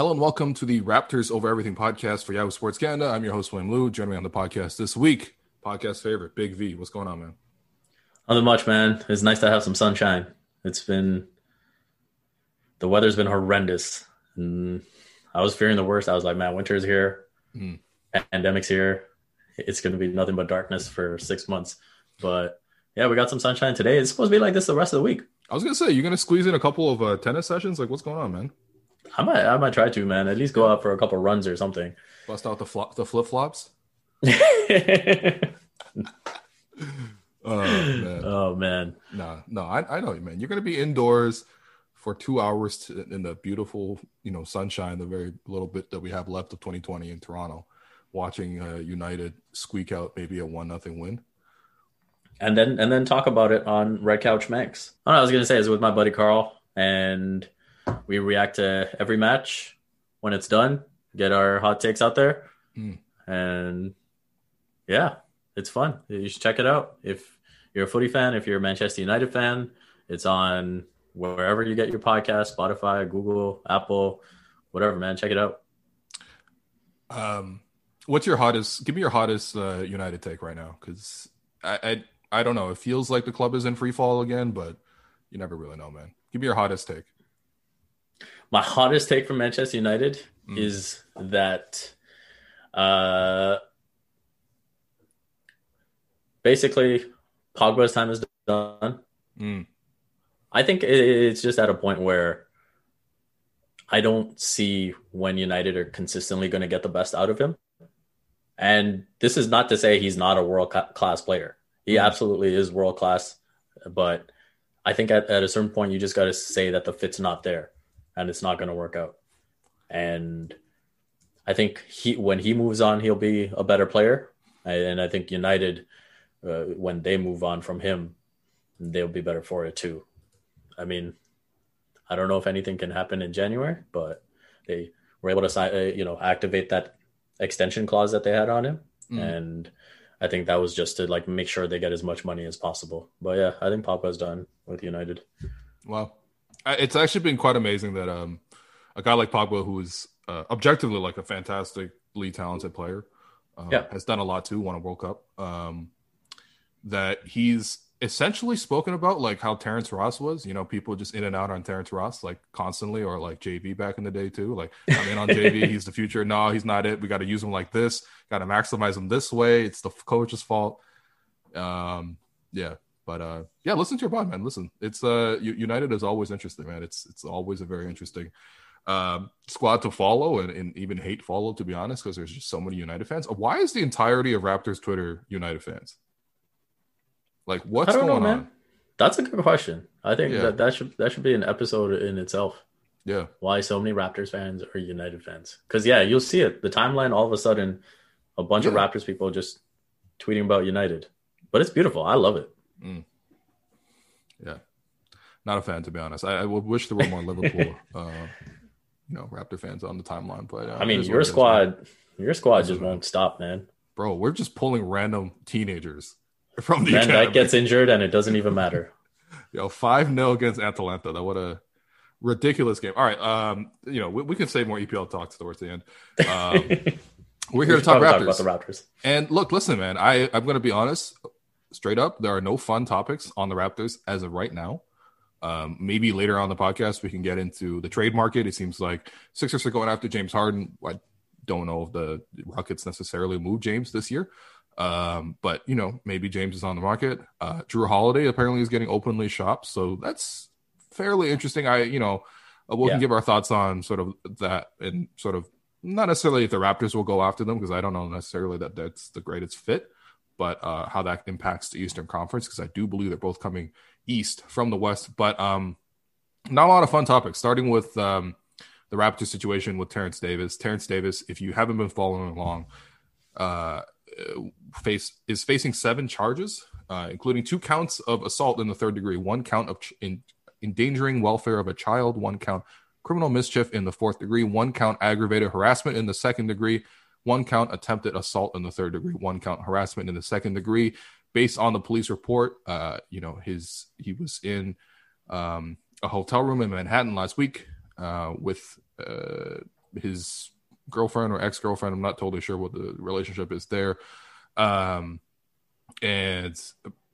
Hello and welcome to the Raptors Over Everything podcast for Yahoo Sports Canada. I'm your host, William Lou. Joining me on the podcast this week, podcast favorite, Big V. What's going on, man? Nothing much, man. It's nice to have some sunshine. It's been the weather's been horrendous. And I was fearing the worst. I was like, man, winter's here, mm. pandemic's here. It's going to be nothing but darkness for six months. But yeah, we got some sunshine today. It's supposed to be like this the rest of the week. I was gonna say you're gonna squeeze in a couple of uh, tennis sessions. Like, what's going on, man? I might, I might try to, man. At least go out for a couple runs or something. Bust out the flop, the flip flops. oh man. Oh man. Nah, no, I, I know you, man. You're gonna be indoors for two hours to, in the beautiful, you know, sunshine, the very little bit that we have left of 2020 in Toronto, watching uh, United squeak out maybe a one nothing win and then and then talk about it on Red Couch Max. I, I was gonna say is with my buddy Carl, and we react to every match when it's done. Get our hot takes out there, mm. and yeah, it's fun. You should check it out if you're a footy fan. If you're a Manchester United fan, it's on wherever you get your podcast, Spotify, Google, Apple, whatever. Man, check it out. Um, what's your hottest? Give me your hottest uh, United take right now, because I, I I don't know. It feels like the club is in free fall again, but you never really know, man. Give me your hottest take. My hottest take from Manchester United mm. is that uh, basically Pogba's time is done. Mm. I think it's just at a point where I don't see when United are consistently going to get the best out of him. And this is not to say he's not a world class player. He mm-hmm. absolutely is world class, but I think at, at a certain point you just got to say that the fit's not there, and it's not going to work out. And I think he when he moves on, he'll be a better player, and I think United uh, when they move on from him, they'll be better for it too. I mean, I don't know if anything can happen in January, but they were able to sign, uh, you know, activate that extension clause that they had on him, mm. and I think that was just to like make sure they get as much money as possible. But yeah, I think Pogba's done with United. Well, it's actually been quite amazing that um, a guy like Pogba, who is uh, objectively like a fantastically talented player, uh, yeah. has done a lot too, won a World Cup. Um, that he's essentially spoken about like how Terrence Ross was. You know, people just in and out on Terrence Ross like constantly, or like JV back in the day too. Like I'm in on JV, he's the future. No, he's not it. We got to use him like this. Got to maximize him this way. It's the coach's fault. Um, yeah, but uh, yeah, listen to your pod, man. Listen, it's uh, United is always interesting, man. It's it's always a very interesting um, squad to follow and, and even hate follow, to be honest, because there's just so many United fans. Why is the entirety of Raptors Twitter United fans? Like, what's going know, on? Man. That's a good question. I think yeah. that that should that should be an episode in itself. Yeah. Why so many Raptors fans are United fans? Because yeah, you'll see it. The timeline all of a sudden, a bunch yeah. of Raptors people just tweeting about United, but it's beautiful. I love it. Mm. Yeah. Not a fan to be honest. I, I would wish there were more Liverpool, uh, you know, Raptor fans on the timeline. But uh, I mean, your squad, your squad just won't stop, man. Bro, we're just pulling random teenagers from the Van Dijk gets injured and it doesn't even matter. Yo, five 0 against Atalanta. That what a ridiculous game. All right, um, you know we, we can say more EPL talks towards the end. Um, we're here we to talk Raptors. Talk about the Raptors. And look, listen, man. I I'm going to be honest, straight up. There are no fun topics on the Raptors as of right now. Um, maybe later on the podcast we can get into the trade market. It seems like Sixers are going after James Harden. I don't know if the Rockets necessarily move James this year, um, but you know, maybe James is on the market. Uh, Jrue Holiday apparently is getting openly shopped, so that's fairly interesting. I, you know, uh, we yeah. can give our thoughts on sort of that and sort of not necessarily if the Raptors will go after them because I don't know necessarily that that's the greatest fit, but uh, how that impacts the Eastern Conference because I do believe they're both coming east from the West. But um, not a lot of fun topics. Starting with um, the Raptors situation with Terence Davis. Terence Davis, if you haven't been following along, uh, face is facing seven charges, uh, including two counts of assault in the third degree, one count of ch- in, endangering welfare of a child, one count criminal mischief in the fourth degree, one count aggravated harassment in the second degree, one count attempted assault in the third degree, one count harassment in the second degree. Based on the police report, uh, you know his he was in um, a hotel room in Manhattan last week uh, with uh, his girlfriend or ex girlfriend. I'm not totally sure what the relationship is there. Um, and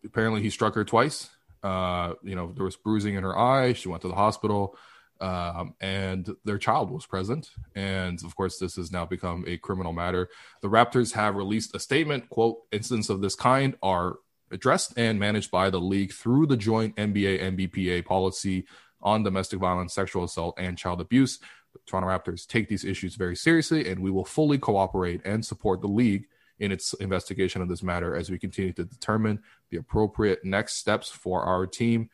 apparently he struck her twice. Uh, you know, there was bruising in her eye. She went to the hospital. Um, and their child was present. And of course, this has now become a criminal matter. The Raptors have released a statement quote, incidents of this kind are addressed and managed by the league through the joint NBA NBPA policy on domestic violence, sexual assault, and child abuse. The Toronto Raptors take these issues very seriously, and we will fully cooperate and support the league in its investigation of this matter as we continue to determine the appropriate next steps for our team.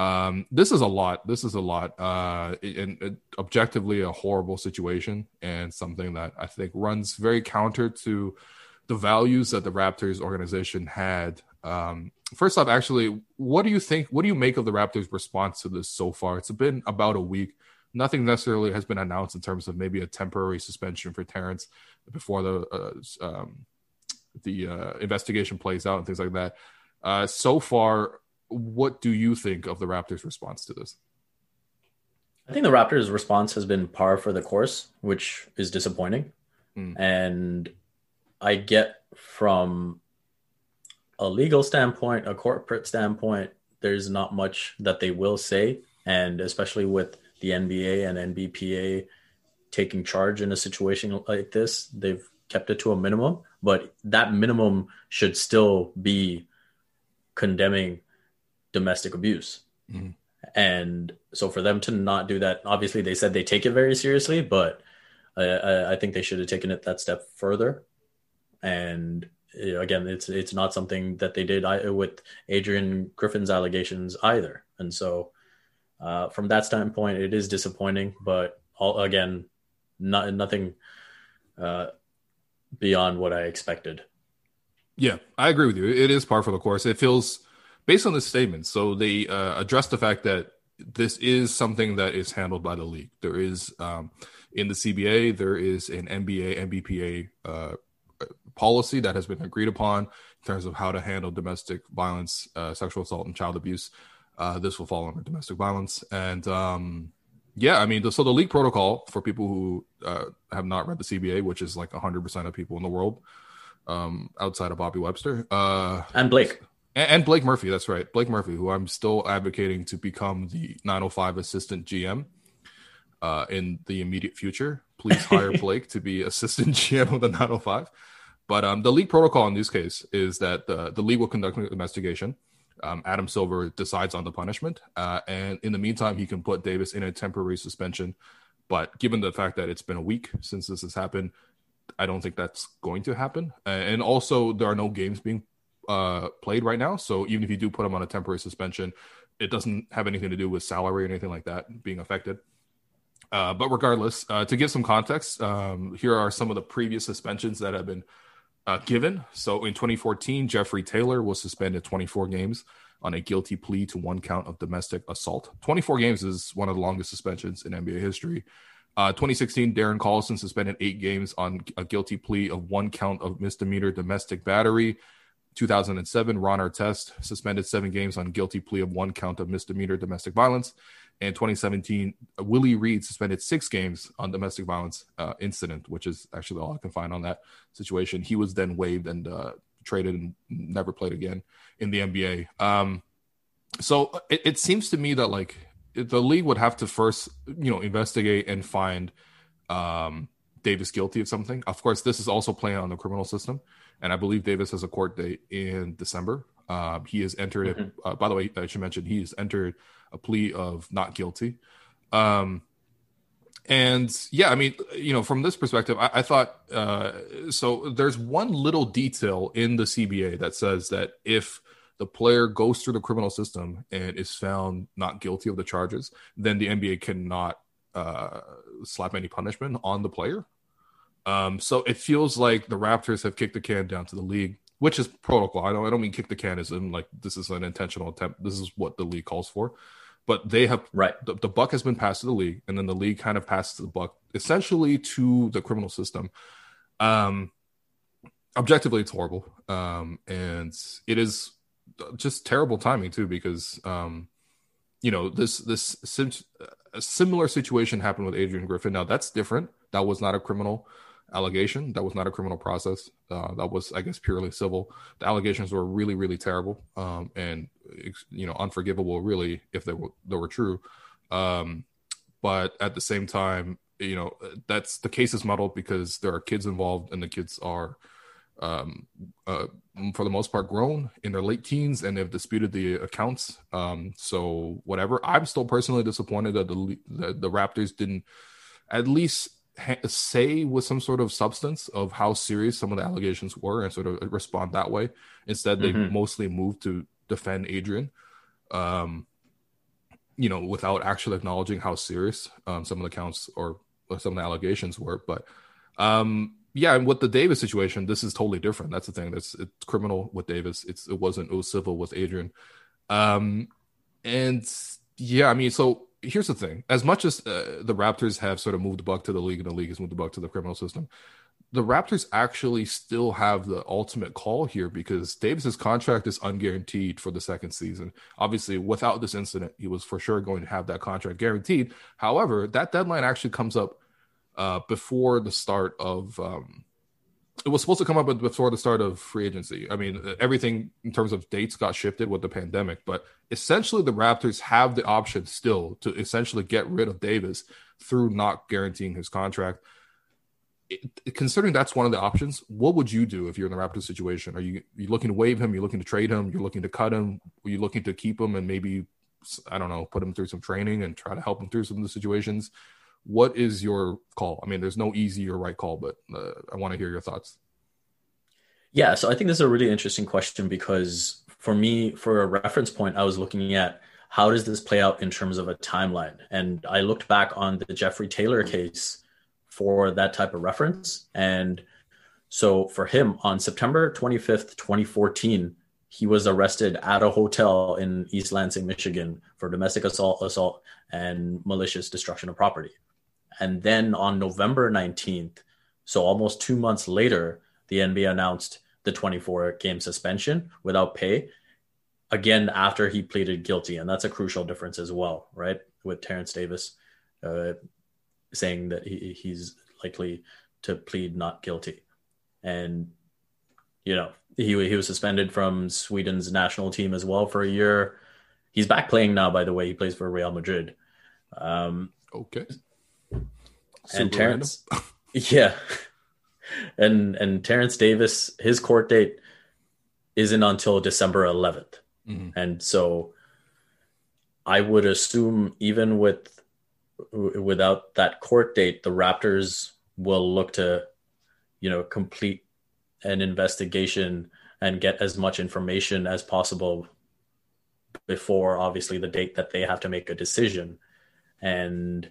Um, this is a lot. This is a lot, uh, and, and objectively a horrible situation, and something that I think runs very counter to the values that the Raptors organization had. Um, first off, actually, what do you think? What do you make of the Raptors' response to this so far? It's been about a week. Nothing necessarily has been announced in terms of maybe a temporary suspension for Terence before the uh, um, the uh, investigation plays out and things like that. Uh, so far, what do you think of the Raptors' response to this? I think the Raptors' response has been par for the course, which is disappointing. Mm. And I get from a legal standpoint, a corporate standpoint, there's not much that they will say. And especially with the NBA and NBPA taking charge in a situation like this, they've kept it to a minimum. But that minimum should still be condemning domestic abuse. Mm-hmm. And so for them to not do that, obviously they said they take it very seriously, but I, I think they should have taken it that step further. And again, it's it's not something that they did with Adrian Griffin's allegations either. And so uh, from that standpoint, it is disappointing, but all, again, not nothing uh, beyond what I expected. Yeah, I agree with you. It is par for the course. It feels based on this statement, so they uh, address the fact that this is something that is handled by the league. There is um, in the CBA, there is an NBA, NBPA uh, policy that has been agreed upon in terms of how to handle domestic violence, uh, sexual assault, and child abuse. Uh, this will fall under domestic violence, and um, yeah, I mean, the, so the league protocol for people who uh, have not read the CBA, which is like 100% of people in the world um, outside of Bobby Webster, uh, and Blake and, Blake Murphy. That's right, Blake Murphy, who I'm still advocating to become the 905 assistant GM uh, in the immediate future. Please hire Blake to be assistant GM of the 905. But um, the league protocol in this case is that the, the league will conduct an investigation. Um, Adam Silver decides on the punishment, uh, and in the meantime, he can put Davis in a temporary suspension. But given the fact that it's been a week since this has happened, I don't think that's going to happen. And also, there are no games being uh, played right now. So even if you do put him on a temporary suspension, it doesn't have anything to do with salary or anything like that being affected. Uh, but regardless, uh, to give some context, um, here are some of the previous suspensions that have been uh, given. So in 2014, Jeffrey Taylor was suspended 24 games on a guilty plea to one count of domestic assault. 24 games is one of the longest suspensions in NBA history. Uh, 2016, Darren Collison suspended eight games on a guilty plea of one count of misdemeanor domestic battery. 2007, Ron Artest suspended seven games on guilty plea of one count of misdemeanor domestic violence. And 2017, Willie Reed suspended six games on domestic violence uh, incident, which is actually all I can find on that situation. He was then waived and uh, traded and never played again in the NBA. Um, so it, it seems to me that like the league would have to first, you know, investigate and find um, Davis guilty of something. Of course, this is also playing on the criminal system and I believe Davis has a court date in December. Uh, he has entered. Mm-hmm. Uh, by the way, I should mention he has entered a plea of not guilty. Um, and yeah, I mean, you know, from this perspective, I, I thought uh, so. There's one little detail in the CBA that says that if the player goes through the criminal system and is found not guilty of the charges, then the NBA cannot uh, slap any punishment on the player. Um, so it feels like the Raptors have kicked the can down to the league, which is protocol. I don't, I don't mean kick the can as in like this is an intentional attempt. This is what the league calls for. But they have right. The, the buck has been passed to the league, and then the league kind of passes the buck essentially to the criminal system. Um, objectively, it's horrible, um, and it is just terrible timing too because um, you know this this sim- a similar situation happened with Adrian Griffin. Now that's different. That was not a criminal allegation. That was not a criminal process. Uh, that was, I guess, purely civil. The allegations were really, really terrible um, and you know unforgivable, really, if they were they were true. Um, but at the same time, you know that's the case is muddled because there are kids involved, and the kids are um, uh, for the most part grown in their late teens and they've disputed the accounts. Um, so whatever. I'm still personally disappointed that the the, the Raptors didn't at least say with some sort of substance of how serious some of the allegations were and sort of respond that way. Instead, they mm-hmm. mostly moved to defend Adrian. Um, you know, without actually acknowledging how serious um, some of the counts or, or some of the allegations were, but um, yeah, and with the Davis situation, this is totally different. That's the thing. That's it's criminal with Davis. It's it wasn't it was civil with Adrian. Um, and yeah, I mean, so here's the thing: as much as uh, the Raptors have sort of moved the buck to the league, and the league has moved the buck to the criminal system, the Raptors actually still have the ultimate call here because Davis's contract is unguaranteed for the second season. Obviously, without this incident, he was for sure going to have that contract guaranteed. However, that deadline actually comes up uh, before the start of um, it was supposed to come up before the start of free agency. I mean, everything in terms of dates got shifted with the pandemic, but essentially the Raptors have the option still to essentially get rid of Davis through not guaranteeing his contract. It, considering that's one of the options, what would you do if you're in the Raptors situation? Are you you looking to waive him? You're looking to trade him? You're looking to cut him? Are you looking to keep him and maybe I don't know, put him through some training and try to help him through some of the situations? What is your call? I mean, there's no easy or right call, but uh, I want to hear your thoughts. Yeah, so I think this is a really interesting question because for me, for a reference point, I was looking at how does this play out in terms of a timeline? And I looked back on the Jeffrey Taylor case for that type of reference. And so for him, on September 25th, 2014, he was arrested at a hotel in East Lansing, Michigan for domestic assault, assault, and malicious destruction of property. And then on November 19th, so almost two months later, the NBA announced the 24 game suspension without pay. Again, after he pleaded guilty. And that's a crucial difference as well, right? With Terence Davis uh, saying that he, he's likely to plead not guilty. And, you know, he, he was suspended from Sweden's national team as well for a year. He's back playing now, by the way. He plays for Real Madrid. Um, okay and Terence, yeah, and and Terence Davis, his court date isn't until December 11th, mm-hmm. and so I would assume even with without that court date, the Raptors will look to, you know, complete an investigation and get as much information as possible before obviously the date that they have to make a decision. And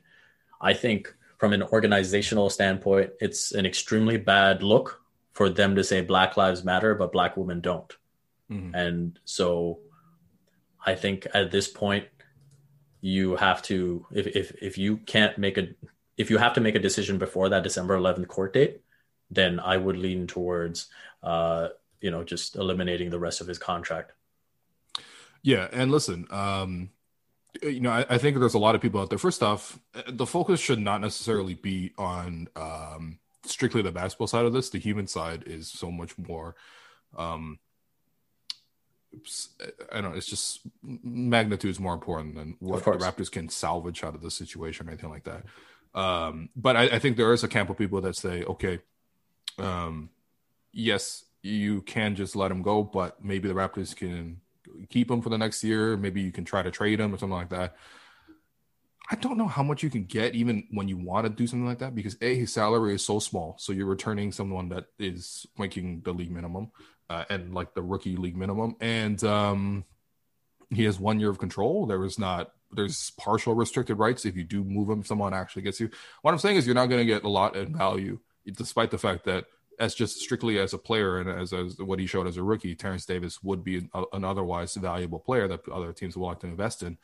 I think from an organizational standpoint, it's an extremely bad look for them to say Black Lives Matter, but Black women don't. Mm-hmm. And so I think at this point, you have to, if, if, if you can't make a, if you have to make a decision before that December 11th court date, then I would lean towards, uh, you know, just eliminating the rest of his contract. Yeah. And listen, um, you know, I, I, think there's a lot of people out there. First off, the focus should not necessarily be on um, strictly the basketball side of this. The human side is so much more. Um, I don't know. It's just magnitude is more important than what the Raptors can salvage out of the situation or anything like that. Um, but I, I, think there is a camp of people that say, okay, um, yes, you can just let him go, but maybe the Raptors can keep him for the next year. Maybe you can try to trade him or something like that. I don't know how much you can get even when you want to do something like that because a his salary is so small, so you're returning someone that is making the league minimum. uh, and like the rookie league minimum, and um, he has one year of control. There is not there's partial restricted rights if you do move him. Someone actually gets you. What I'm saying is you're not going to get a lot in value, despite the fact that as just strictly as a player and as, as what he showed as a rookie, Terence Davis would be an, an otherwise valuable player that other teams will like to invest in.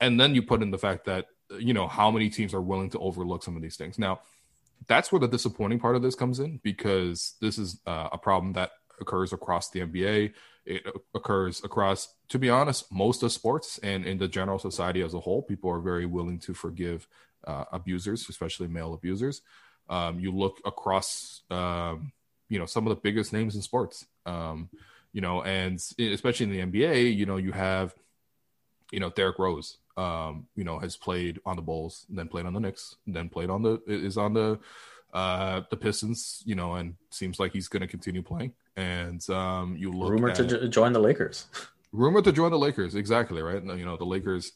And then you put in the fact that you know how many teams are willing to overlook some of these things. Now, that's where the disappointing part of this comes in because this is uh, a problem that occurs across the NBA. It occurs across, to be honest, most of sports and in the general society as a whole. People are very willing to forgive uh, abusers, especially male abusers. Um, you look across, um, you know, some of the biggest names in sports, um, you know, and especially in the NBA, you know, you have, you know, Derrick Rose, um, you know, has played on the Bulls, then played on the Knicks, then played on the is on the uh the Pistons, you know, and seems like he's going to continue playing. And um you look rumor to join the Lakers. rumor to join the Lakers, exactly right. You know, the Lakers.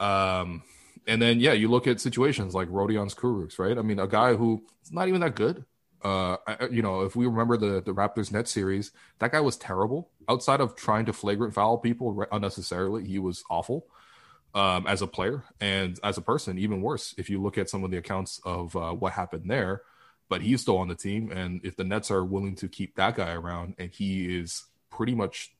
Um, and then yeah, you look at situations like Rodions Kurucs, right? I mean, a guy who is not even that good. Uh, you know, if we remember the the Raptors net series, that guy was terrible. Outside of trying to flagrant foul people unnecessarily, he was awful um, as a player and as a person. Even worse, if you look at some of the accounts of uh, what happened there. But he's still on the team, and if the Nets are willing to keep that guy around, and he is pretty much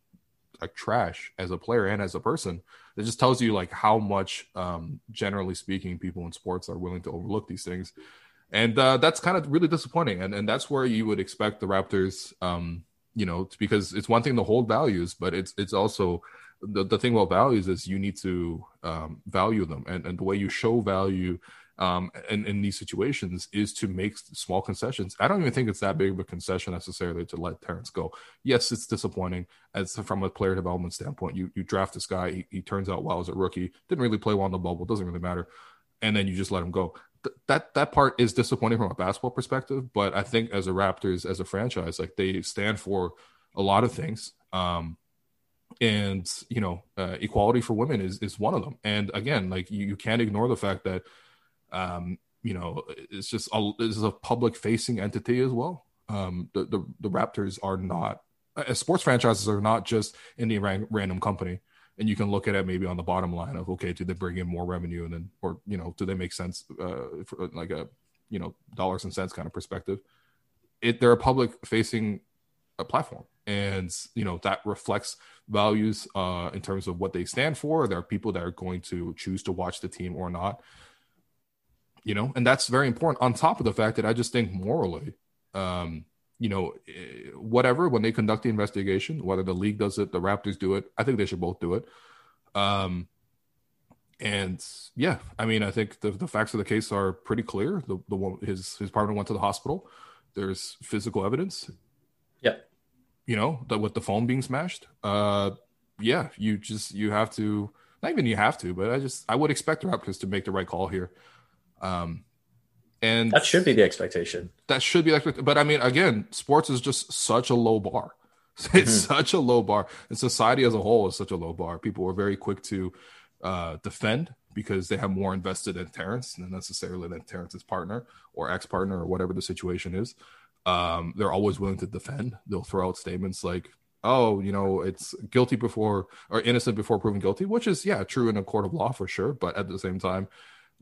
like trash as a player and as a person, it just tells you like how much, um, generally speaking, people in sports are willing to overlook these things, and uh, that's kind of really disappointing. And and that's where you would expect the Raptors, um, you know, because it's one thing to hold values, but it's it's also the, the thing about values is you need to um, value them and, and the way you show value um, in, in these situations is to make small concessions. I don't even think it's that big of a concession necessarily to let Terence go. Yes, it's disappointing as from a player development standpoint. You you draft this guy, he, he turns out well as a rookie, didn't really play well in the bubble, doesn't really matter, and then you just let him go. Th- that that part is disappointing from a basketball perspective, but I think as a Raptors as a franchise, like they stand for a lot of things. Um, and you know uh, equality for women is is one of them and again like you, you can't ignore the fact that um you know it's just a, is a public facing entity as well. Um the, the the raptors are not uh, sports franchises are not just any ran, random company. And you can look at it maybe on the bottom line of okay do they bring in more revenue and then or you know do they make sense uh for like a you know dollars and cents kind of perspective? It they're a public facing uh, platform. And you know that reflects values uh, in terms of what they stand for. There are people that are going to choose to watch the team or not, you know, and that's very important. On top of the fact that I just think morally, um, you know, eh, whatever when they conduct the investigation, whether the league does it, the Raptors do it, I think they should both do it. Um, and yeah, I mean, I think the, the facts of the case are pretty clear. The the one his his partner went to the hospital. There's physical evidence. Yeah you know, the, with the phone being smashed. Uh, yeah, you just you have to. Not even you have to, but I just I would expect the Raptors to make the right call here. Um, and that should be the expectation. That should be like, but I mean, again, sports is just such a low bar. It's mm-hmm. such a low bar, and society as a whole is such a low bar. People are very quick to uh, defend because they have more invested in Terence than necessarily than Terence's partner or ex partner or whatever the situation is um, they're always willing to defend. They'll throw out statements like, "Oh, you know, it's guilty before or innocent before proven guilty," which is yeah true in a court of law for sure. But at the same time,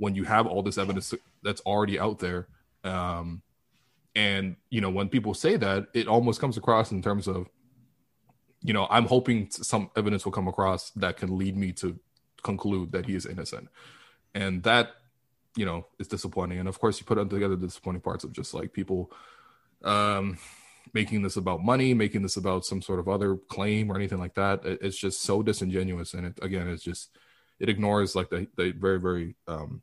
when you have all this evidence that's already out there, um, and you know, when people say that, it almost comes across in terms of, you know, I'm hoping some evidence will come across that can lead me to conclude that he is innocent, and that you know is disappointing. And of course, you put together the disappointing parts of just like people um, making this about money, making this about some sort of other claim or anything like that. It's just so disingenuous, and it again, it's just it ignores like the the very very um,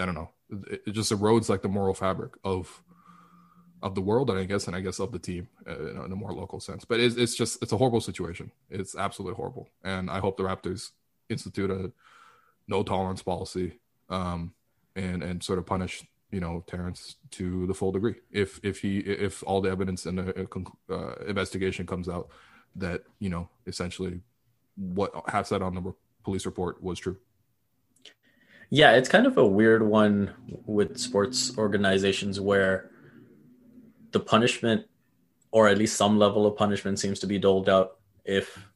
I don't know. It, it just erodes like the moral fabric of of the world, and I guess, and I guess of the team uh, in a more local sense. But it's, it's just it's a horrible situation. It's absolutely horrible, and I hope the Raptors institute a no tolerance policy um, and and sort of punish you know Terence to the full degree. If if he if all the evidence in the uh, uh, investigation comes out that you know essentially what has said on the police report was true. Yeah, it's kind of a weird one with sports organizations where the punishment or at least some level of punishment seems to be doled out if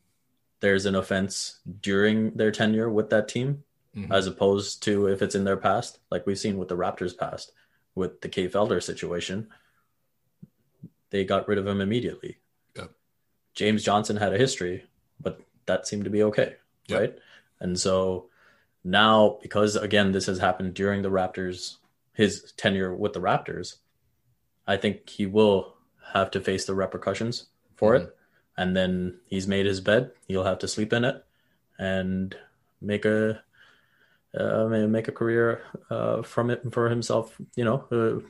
there's an offense during their tenure with that team, mm-hmm. as opposed to if it's in their past, like we've seen with the Raptors past, with the Kay Felder situation. They got rid of him immediately. Yep. James Johnson had a history, but that seemed to be okay, yep. right? And so now, because again, this has happened during the Raptors, his tenure with the Raptors, I think he will have to face the repercussions for mm-hmm. it. And then he's made his bed. He'll have to sleep in it and make a uh, make a career uh, from it for himself. You know, uh,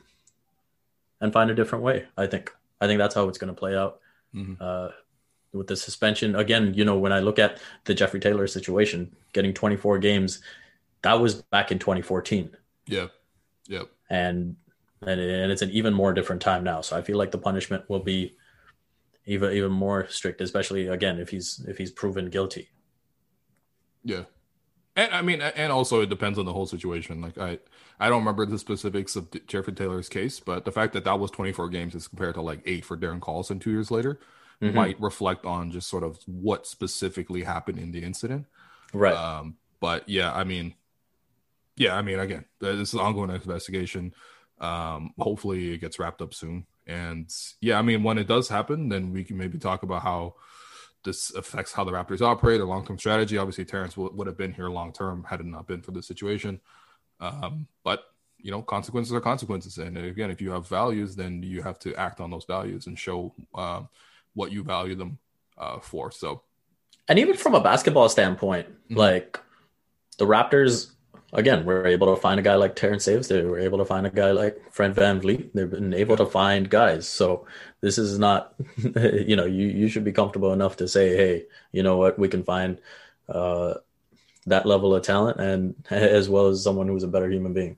and find a different way. I think. I think that's how it's going to play out. Mm-hmm. With the suspension again, you know, when I look at the Jeffrey Taylor situation, getting 24 games, that was back in 2014. Yeah. Yep. And and and it's an even more different time now. So I feel like the punishment will be even even more strict, especially again if he's if he's proven guilty. Yeah, and I mean, and also it depends on the whole situation. Like I, I don't remember the specifics of Jeffrey Taylor's case, but the fact that that was 24 games as compared to like eight for Darren Collison two years later mm-hmm. might reflect on just sort of what specifically happened in the incident. Right. Um, but yeah, I mean, yeah, I mean, again, this is an ongoing investigation. Um, hopefully it gets wrapped up soon. And yeah, I mean, when it does happen, then we can maybe talk about how this affects how the Raptors operate, a long term strategy. Obviously, Terence would, would have been here long term had it not been for this situation. Um, but you know, consequences are consequences. And again, if you have values, then you have to act on those values and show um, what you value them uh, for. So, and even from a basketball standpoint, mm-hmm. like the Raptors again, we're able to find a guy like Terence Davis. They were able to find a guy like Fred VanVleet. They've been able to find guys. So this is not, you know, you, you should be comfortable enough to say, hey, you know what, we can find uh, that level of talent and as well as someone who's a better human being.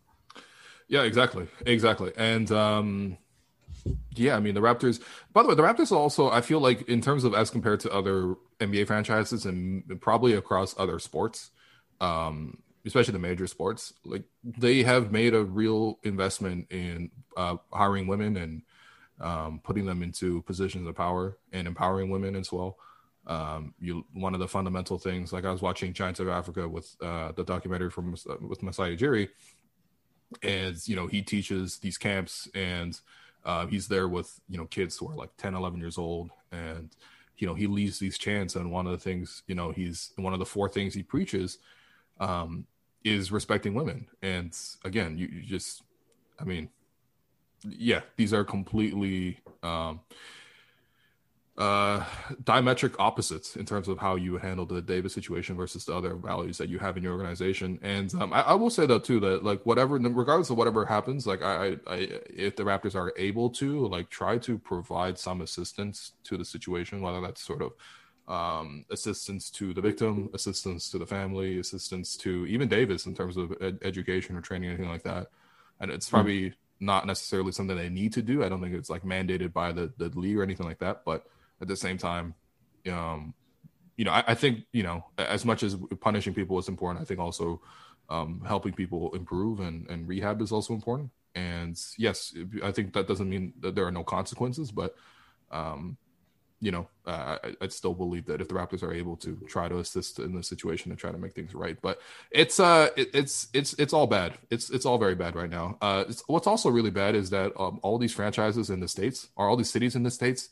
Yeah, exactly. Exactly. And, um, yeah, I mean the Raptors. By the way, the Raptors also I feel like in terms of as compared to other NBA franchises and probably across other sports, um, especially the major sports, like they have made a real investment in uh, hiring women and um, putting them into positions of power and empowering women as well. Um, you one of the fundamental things, like I was watching Giants of Africa with uh, the documentary from with Masai Ujiri, and you know he teaches these camps and uh, he's there with you know kids who are like 10 11 years old and you know he leads these chants and one of the things you know he's one of the four things he preaches um, is respecting women. And again, you, you just, I mean, yeah, these are completely um, uh, diametric opposites in terms of how you would handle the Davis situation versus the other values that you have in your organization. And um, I, I, will say though too that like whatever, regardless of whatever happens, like I, I, if the Raptors are able to like try to provide some assistance to the situation, whether that's sort of um, assistance to the victim, assistance to the family, assistance to even Davis in terms of ed- education or training, anything like that. And it's probably mm-hmm. not necessarily something they need to do. I don't think it's like mandated by the, the league or anything like that. But at the same time, um, you know, I, I, think, you know, as much as punishing people is important, I think also um, helping people improve and, and rehab is also important. And yes, I think that doesn't mean that there are no consequences, but um, you know, uh, I, I still believe that if the Raptors are able to try to assist in the situation and try to make things right, but it's uh, it, it's it's it's all bad. It's it's all very bad right now. Uh, what's also really bad is that um, all these franchises in the states, or all these cities in the states,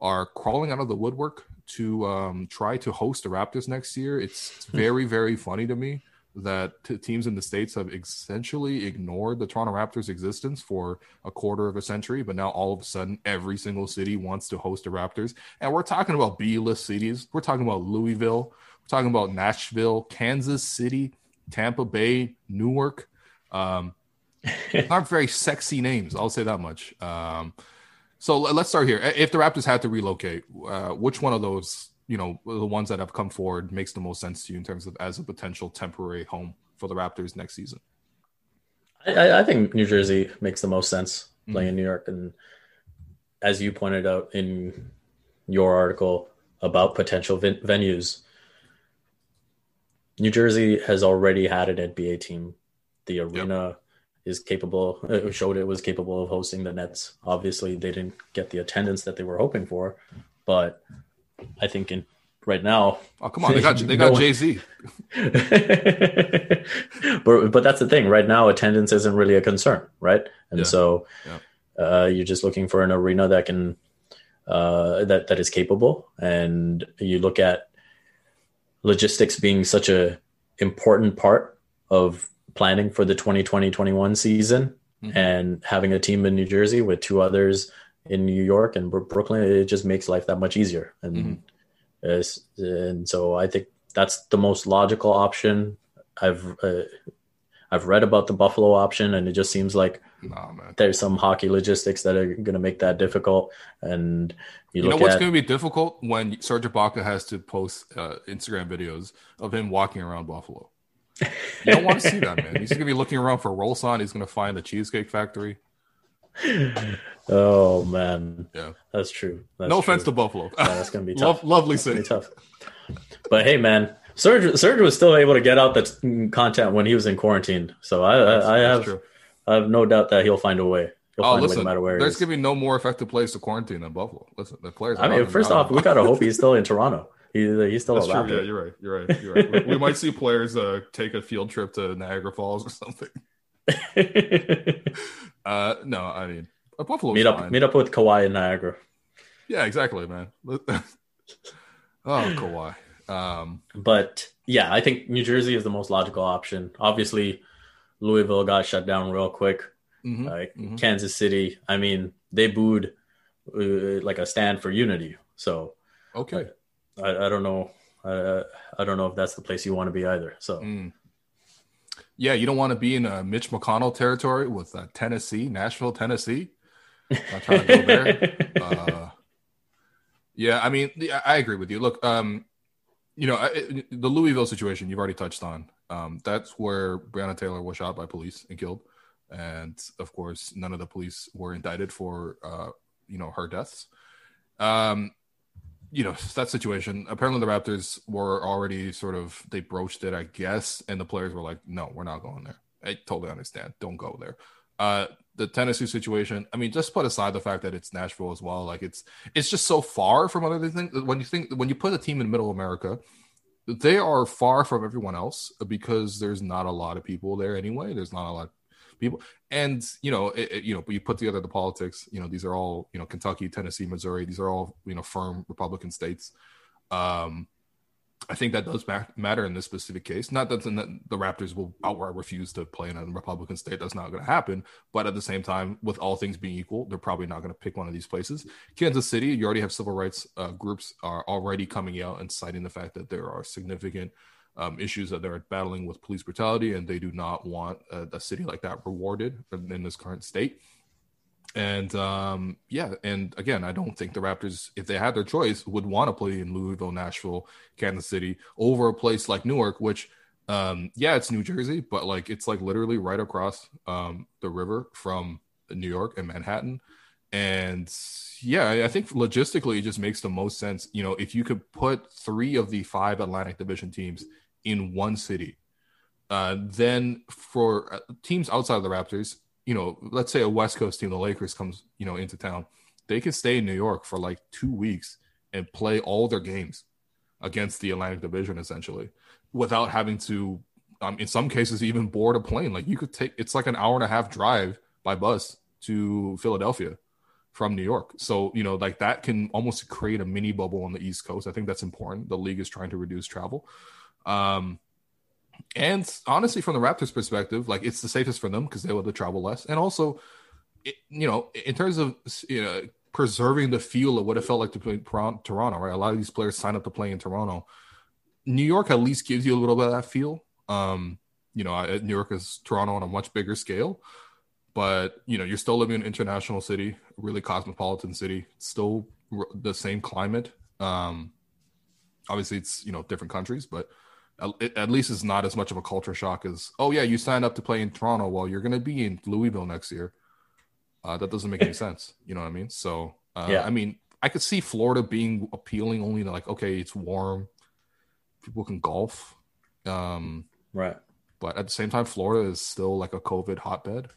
are crawling out of the woodwork to um, try to host the Raptors next year. It's, very very funny to me that t- teams in the states have essentially ignored the Toronto Raptors' existence for a quarter of a century, but now all of a sudden every single city wants to host the Raptors. And we're talking about B-list cities. We're talking about Louisville. We're talking about Nashville, Kansas City, Tampa Bay, Newark. Um, not very sexy names. I'll say that much. Um, so let's start here. If the Raptors had to relocate, uh, which one of those you know the ones that have come forward makes the most sense to you in terms of as a potential temporary home for the Raptors next season? I, I think New Jersey makes the most sense playing mm-hmm. in New York, and as you pointed out in your article about potential ven- venues, New Jersey has already had an NBA team. The arena yep. Is capable. It showed it was capable of hosting the Nets. Obviously, they didn't get the attendance that they were hoping for, but I think in right now. Oh come on, they got they got no Jay Z. but but that's the thing. Right now, attendance isn't really a concern, right? And yeah. so yeah. Uh, you're just looking for an arena that can uh, that that is capable, and you look at logistics being such a important part of planning for the 2020-21 season mm-hmm. and having a team in New Jersey with two others in New York and Brooklyn, it just makes life that much easier. And mm-hmm and so I think that's the most logical option. I've uh, I've read about the Buffalo option, and it just seems like nah, there's some hockey logistics that are going to make that difficult. And you, you know what's going to be difficult when Serge Ibaka has to post uh, Instagram videos of him walking around Buffalo. You don't want to see that, man. He's going to be looking around for roll sign. He's going to find the Cheesecake Factory. oh man, yeah, that's true. That's no true. offense to Buffalo. Yeah, that's gonna be tough. Lo- lovely city, tough. But hey, man, Serge Serge was still able to get out that mm, content when he was in quarantine. So I I, I have true. I have no doubt that he'll find a way. He'll oh, listen, no matter where there's gonna be no more effective place to quarantine than Buffalo. Listen, the players. I mean, first off, we gotta hope he's still in Toronto. He, he's still That's true. Yeah, you're right. You're right. You're right. we, we might see players uh, take a field trip to Niagara Falls or something. uh, no, I mean Buffalo. Meet up, fine. meet up with Kawhi in Niagara. Yeah, exactly, man. oh, Kawhi. Um, but yeah, I think New Jersey is the most logical option. Obviously, Louisville got shut down real quick. Mm-hmm, like mm-hmm. Kansas City, I mean, they booed uh, like a stand for unity. So okay, I, I don't know. I, I don't know if that's the place you want to be either. So. Mm. Yeah, you don't want to be in a Mitch McConnell territory with uh, Tennessee, Nashville, Tennessee. Not trying to go there. uh, yeah, I mean, I agree with you. Look, um, you know, the Louisville situation you've already touched on. Um, that's where Breonna Taylor was shot by police and killed, and of course, none of the police were indicted for, uh, you know, her deaths. Um, you know that situation. Apparently, the Raptors were already sort of they broached it, I guess, and the players were like, "No, we're not going there." I totally understand. Don't go there. Uh, the Tennessee situation. I mean, just put aside the fact that it's Nashville as well. Like it's it's just so far from other things. When you think when you put a team in Middle America, they are far from everyone else because there's not a lot of people there anyway. There's not a lot people, and you know, it, it, you know, you put together the politics. You know, these are all you know, Kentucky, Tennessee, Missouri. These are all you know, firm Republican states. Um, I think that does matter in this specific case. Not that the, the Raptors will outright refuse to play in a Republican state. That's not going to happen. But at the same time, with all things being equal, they're probably not going to pick one of these places. Kansas City, you already have civil rights uh, groups are already coming out and citing the fact that there are significant um, issues that they're battling with police brutality, and they do not want a, a city like that rewarded in, this current state. And um, yeah, and again, I don't think the Raptors, if they had their choice, would want to play in Louisville, Nashville, Kansas City over a place like Newark, which um, yeah, it's New Jersey, but like it's like literally right across um, the river from New York and Manhattan. And yeah, I think logistically it just makes the most sense. You know, if you could put three of the five Atlantic Division teams in one city, uh, then for uh, teams outside of the Raptors, you know, let's say a West Coast team, the Lakers comes, you know, into town, they can stay in New York for like two weeks and play all their games against the Atlantic Division essentially without having to, um, in some cases, even board a plane. Like you could take, it's like an hour and a half drive by bus to Philadelphia from New York. So, you know, like that can almost create a mini bubble on the East Coast. I think that's important. The league is trying to reduce travel. Um, and honestly, from the Raptors' perspective, like it's the safest for them because they will have to travel less. And also, it, you know, in terms of you know preserving the feel of what it felt like to play Toronto, right? A lot of these players sign up to play in Toronto. New York at least gives you a little bit of that feel. Um, you know, New York is Toronto on a much bigger scale, but you know, you're still living in an international city, really cosmopolitan city. Still the same climate. Um, obviously, it's you know different countries, but at least it's not as much of a culture shock as oh yeah you signed up to play in toronto well you're going to be in louisville next year uh, that doesn't make any sense you know what i mean so uh, yeah i mean i could see florida being appealing only to like okay it's warm people can golf um, right But at the same time, Florida is still like a COVID hotbed,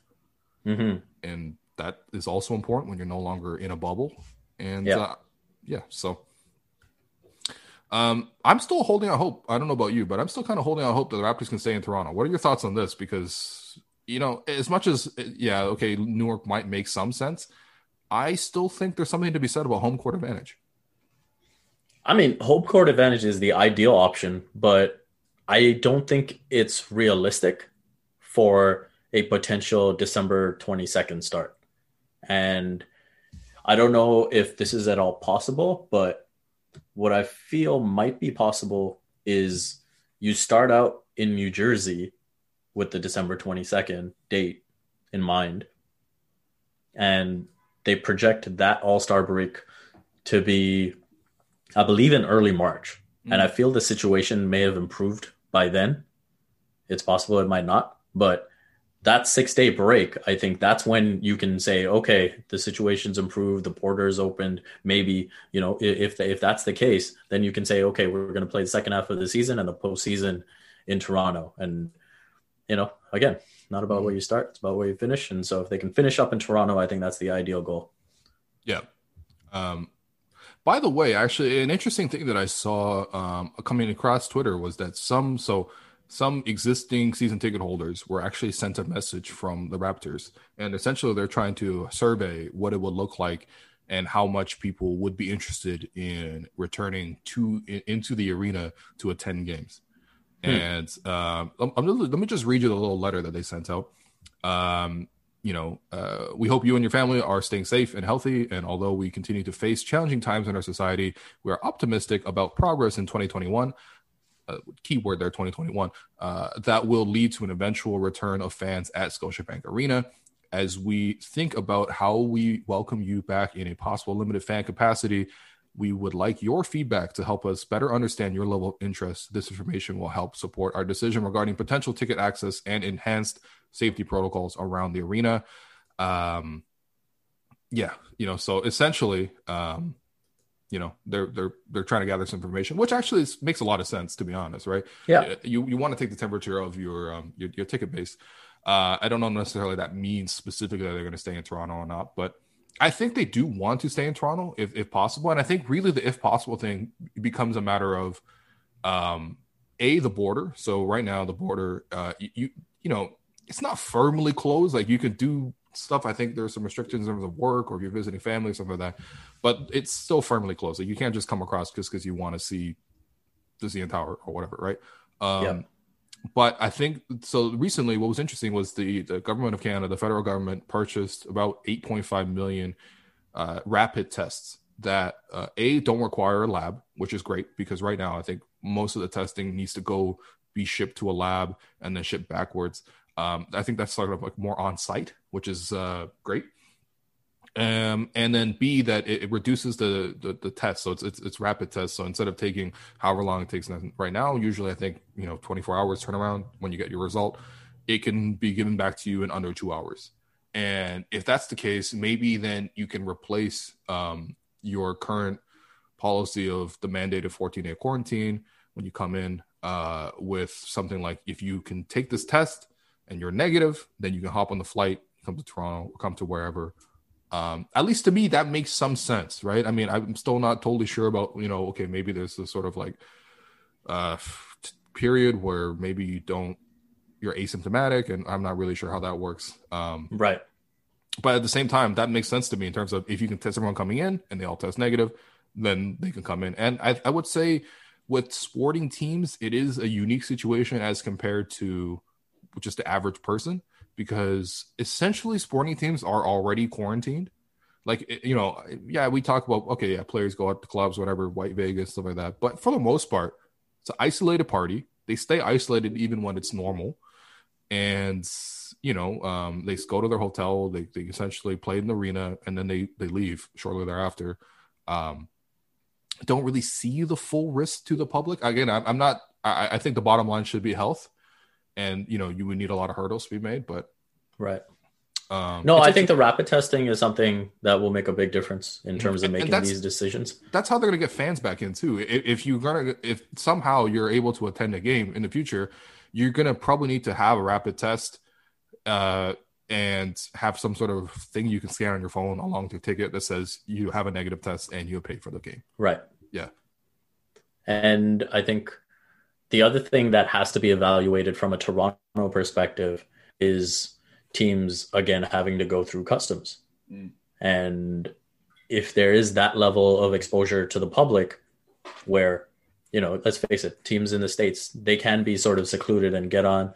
mm-hmm. and that is also important when you're no longer in a bubble. And yeah, uh, yeah so. Um, I'm still holding out hope. I don't know about you, but I'm still kind of holding out hope that the Raptors can stay in Toronto. What are your thoughts on this? Because you know, as much as yeah, okay, Newark might make some sense, I still think there's something to be said about home court advantage. I mean, home court advantage is the ideal option, but I don't think it's realistic for a potential December 22nd start. And I don't know if this is at all possible, but what I feel might be possible is you start out in New Jersey with the December 22nd date in mind. And they project that All Star break to be I believe in early March. Mm. And I feel the situation may have improved by then. It's possible it might not, but that six day break, I think that's when you can say, okay, the situation's improved, the border's opened. Maybe, you know, if if that's the case, then you can say, okay, we're going to play the second half of the season and the postseason in Toronto. And, you know, again, not about where you start, it's about where you finish. And so if they can finish up in Toronto, I think that's the ideal goal. Yeah. Um, by the way, actually, an interesting thing that I saw um, coming across Twitter was that some so some existing season ticket holders were actually sent a message from the Raptors, and essentially they're trying to survey what it would look like and how much people would be interested in returning to in, into the arena to attend games. Hmm. And um, let me just read you the little letter that they sent out. Um, you know, uh, we hope you and your family are staying safe and healthy. And although we continue to face challenging times in our society, we are optimistic about progress in 2021. Uh, keyword there 2021 uh, that will lead to an eventual return of fans at Scotiabank Arena. As we think about how we welcome you back in a possible limited fan capacity, we would like your feedback to help us better understand your level of interest. This information will help support our decision regarding potential ticket access and enhanced safety protocols around the arena. Um, yeah, you know, so essentially, um, you know, they're they're they're trying to gather some information, which actually is, makes a lot of sense to be honest, right? Yeah, you you want to take the temperature of your um, your, your ticket base. Uh, I don't know necessarily that means specifically that they're going to stay in Toronto or not, but I think they do want to stay in Toronto if, if possible. And I think really the if possible thing becomes a matter of um a the border. So right now the border uh you you know it's not firmly closed. Like you could do stuff. I think there's some restrictions in terms of work or if you're visiting family or something like that. But it's still firmly closed. Like you can't just come across just because you want to see the CN Tower or whatever, right? Um, yeah. But I think so. Recently, what was interesting was the the government of Canada, the federal government, purchased about 8.5 million uh, rapid tests that uh, a don't require a lab, which is great because right now I think most of the testing needs to go be shipped to a lab and then shipped backwards. Um, I think that's sort of like more on site, which is uh, great. Um, and then B that it, it reduces the, the, the test, so it's, it's it's rapid test. So instead of taking however long it takes right now, usually I think you know 24 hours turnaround when you get your result, it can be given back to you in under two hours. And if that's the case, maybe then you can replace um, your current policy of the mandated 14 day quarantine when you come in uh, with something like if you can take this test and you're negative, then you can hop on the flight, come to Toronto, come to wherever. Um, at least to me, that makes some sense, right? I mean, I'm still not totally sure about, you know, okay, maybe there's this sort of like uh, period where maybe you don't, you're asymptomatic, and I'm not really sure how that works. Um, right. But at the same time, that makes sense to me in terms of if you can test everyone coming in and they all test negative, then they can come in. And I, I would say with sporting teams, it is a unique situation as compared to just the average person because essentially sporting teams are already quarantined. Like you know, yeah, we talk about okay, yeah, players go out to clubs, whatever, White Vegas, stuff like that. But for the most part, it's an isolated party. They stay isolated even when it's normal, and you know, um, they go to their hotel. They they essentially play in the arena, and then they they leave shortly thereafter. Um, don't really see the full risk to the public. Again, I'm, I'm not. I, I think the bottom line should be health and you know you would need a lot of hurdles to be made. But right. Um, no, I think the rapid testing is something that will make a big difference in terms of making these decisions. That's how they're going to get fans back in too. If, if you're gonna, if somehow you're able to attend a game in the future, you're gonna probably need to have a rapid test uh, and have some sort of thing you can scan on your phone along with your ticket that says you have a negative test and you paid for the game. Right. Yeah. And I think the other thing that has to be evaluated from a Toronto perspective is teams again having to go through customs. Mm. And if there is that level of exposure to the public where you know let's face it teams in the states they can be sort of secluded and get on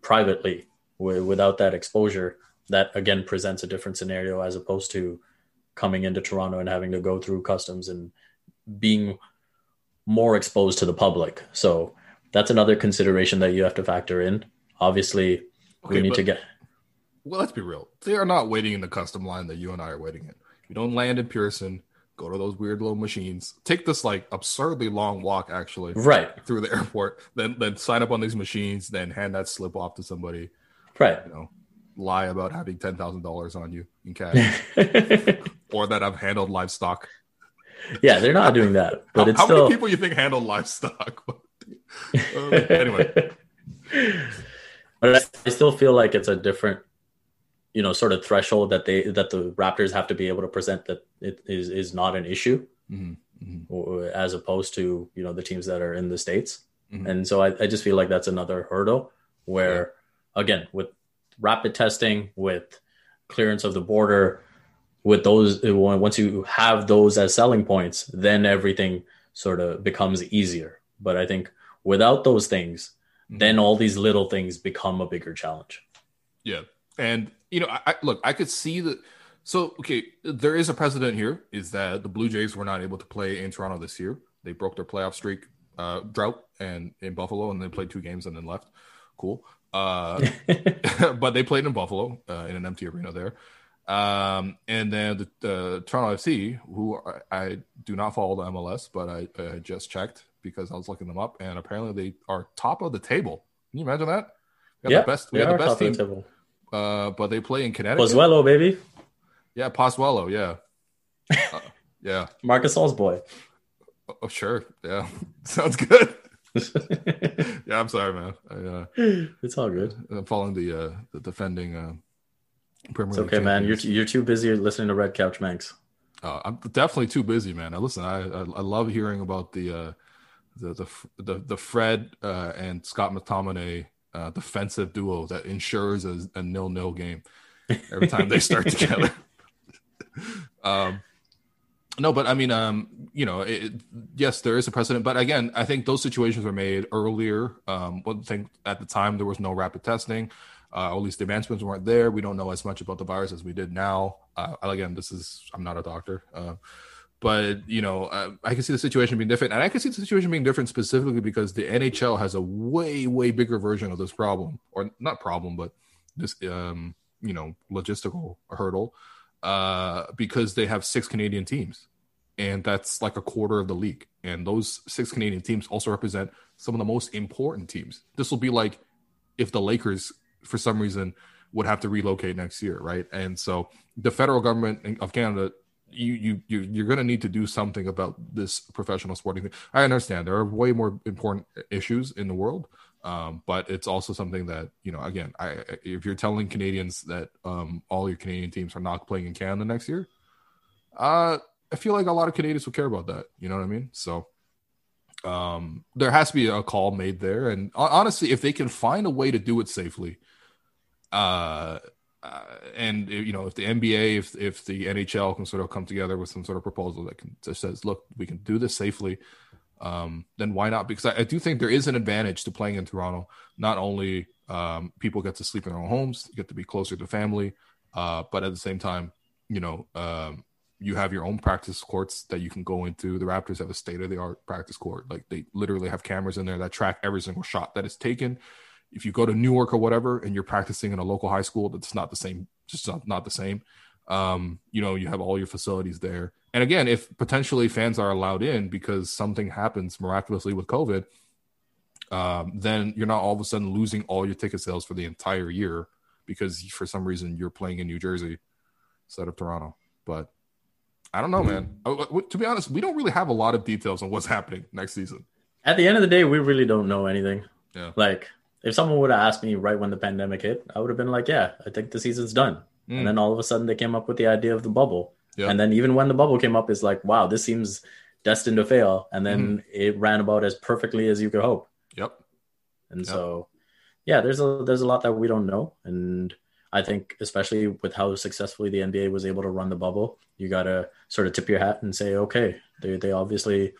privately without that exposure that again presents a different scenario as opposed to coming into toronto and having to go through customs and being more exposed to the public. So that's another consideration that you have to factor in. Obviously okay, we need to get well let's be real. They are not waiting in the custom line that you and i are waiting in. You don't land in Pearson, go to those weird little machines, take this like absurdly long walk actually, right. through the airport, then then sign up on these machines, then hand that slip off to somebody, right? You know, lie about having ten thousand dollars on you in cash, or that I've handled livestock. Yeah, they're not doing that, but how, it's how still... many people you think handle livestock? uh, anyway, but I still feel like it's a different you know sort of threshold that they that the Raptors have to be able to present that it is is not an issue, mm-hmm. Mm-hmm. as opposed to you know the teams that are in the states. Mm-hmm. And so I, I, just feel like that's another hurdle where yeah. again with rapid testing, with clearance of the border, with those once you have those as selling points, then everything sort of becomes easier. But I think without those things, mm-hmm. then all these little things become a bigger challenge. Yeah. And you know, I, look, I could see that. So, okay, there is a precedent here: is that the Blue Jays were not able to play in Toronto this year. They broke their playoff streak uh, drought and in Buffalo, and they played two games and then left. Cool. Uh, but they played in Buffalo uh, in an empty arena there. Um, and then the, the Toronto FC, who I, I, do not follow the MLS, but I, I, just checked because I was looking them up, and apparently they are top of the table. Can you imagine that? We yeah, the best. We have the best team. The uh, but they play in Connecticut. Pozuelo, baby. Yeah, Pozuelo. Yeah, uh, yeah. Marcus Gasol's boy. Oh, sure. Yeah, sounds good. yeah, I'm sorry, man. I, uh, it's all good. I'm following the uh, the defending uh, Premier. It's okay, League man. You're you're too busy listening to Red Couch Manx. Uh, I'm definitely too busy, man. I listen. I I, I love hearing about the uh, the the the, the Fred uh, and Scott McTominay uh, defensive duo that ensures a, a nil-nil game every time they start together. um, no, but I mean, um, you know, it, yes, there is a precedent, but again, I think those situations were made earlier. Um, one thing at the time there was no rapid testing, uh, or at least the advancements weren't there. We don't know as much about the virus as we did now. Uh, again, this is I'm not a doctor, uh, but you know, uh, I can see the situation being different, and I can see the situation being different specifically because the NHL has a way, way bigger version of this problem, or not problem, but this, um, you know, logistical hurdle, uh, because they have six Canadian teams, and that's like a quarter of the league, and those six Canadian teams also represent some of the most important teams. This will be like if the Lakers, for some reason, would have to relocate next year, right? And so the federal government of Canada you you you you're going to need to do something about this professional sporting thing. I understand there are way more important issues in the world, um, but it's also something that you know. Again, I if you're telling Canadians that um, all your Canadian teams are not playing in Canada next year, uh, I feel like a lot of Canadians would care about that. You know what I mean? So um, there has to be a call made there, and honestly, if they can find a way to do it safely, uh uh, and you know if the NBA, if if the NHL can sort of come together with some sort of proposal that can that says, look, we can do this safely, um, then why not? Because I, I, do think there is an advantage to playing in Toronto. Not only um, people get to sleep in their own homes, get to be closer to family, uh, but at the same time, you know, um, you have your own practice courts that you can go into. The Raptors have a state of the art practice court. Like they literally have cameras in there that track every single shot that is taken if you go to Newark or whatever and you're practicing in a local high school, that's not the same, just not, not the same. Um, you know, you have all your facilities there. And again, if potentially fans are allowed in because something happens miraculously with COVID, um, then you're not all of a sudden losing all your ticket sales for the entire year because for some reason you're playing in New Jersey instead of Toronto. But I don't know, man. Oh, to be honest, we don't really have a lot of details on what's happening next season. At the end of the day, we really don't know anything. Yeah. Like if someone would have asked me right when the pandemic hit, I would have been like, yeah, I think the season's done. Mm. And then all of a sudden they came up with the idea of the bubble. And then even when the bubble came up, it's like, wow, this seems destined to fail. And then mm. it ran about as perfectly as you could hope. Yep. And yep. so, yeah, there's a there's a lot that we don't know, and I think especially with how successfully the NBA was able to run the bubble, you got to sort of tip your hat and say, okay, they they obviously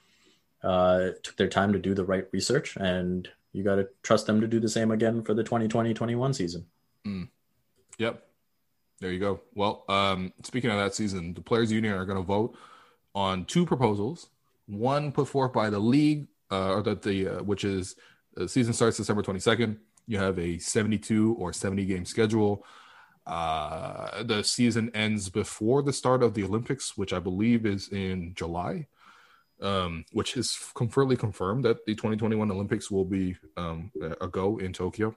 uh, took their time to do the right research, and you got to trust them to do the same again for the 2020-21 season. Mm. Yep. There you go. Well, um, speaking of that season, the players' union are going to vote on two proposals. One put forth by the league, uh, or that the uh, which is the season starts December 22nd. You have a 72 or 70 game schedule. Uh, the season ends before the start of the Olympics, which I believe is in July, um, which is completely confirmed that the 2021 Olympics will be um, a go in Tokyo.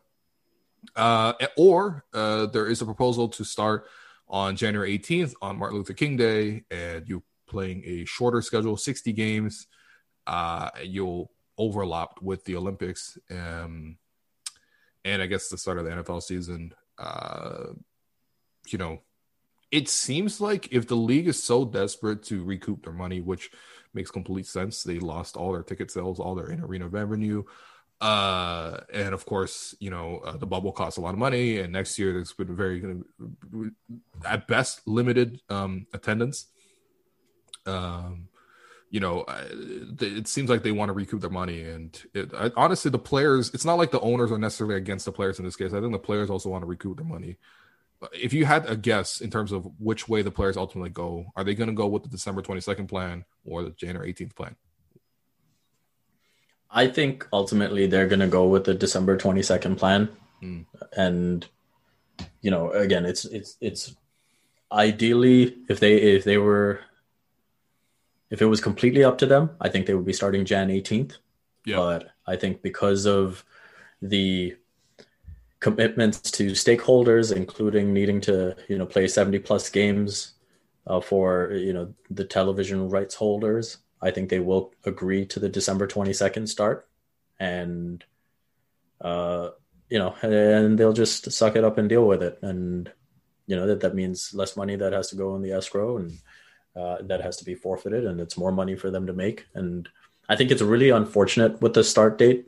Uh, or uh, there is a proposal to start on January 18th on Martin Luther King Day, and you're playing a shorter schedule, 60 games. Uh, you'll overlap with the Olympics, um, and I guess the start of the NFL season. Uh, you know, it seems like if the league is so desperate to recoup their money, which makes complete sense, they lost all their ticket sales, all their in arena revenue. Uh, and of course, you know, uh, the bubble costs a lot of money, and next year there's been very, at best, limited um, attendance. Um, you know, it seems like they want to recoup their money. And it, I, honestly, the players, it's not like the owners are necessarily against the players in this case. I think the players also want to recoup their money if you had a guess in terms of which way the players ultimately go, are they going to go with the December 22nd plan or the January 18th plan? I think ultimately they're going to go with the December 22nd plan. Mm. And you know, again, it's it's it's ideally if they if they were if it was completely up to them, I think they would be starting Jan 18th. Yeah. But I think because of the commitments to stakeholders, including needing to you know play 70 plus games uh, for you know the television rights holders. I think they will agree to the December 22nd start, and uh, you know, and they'll just suck it up and deal with it. And you know that that means less money that has to go in the escrow and uh, that has to be forfeited, and it's more money for them to make. And I think it's really unfortunate with the start date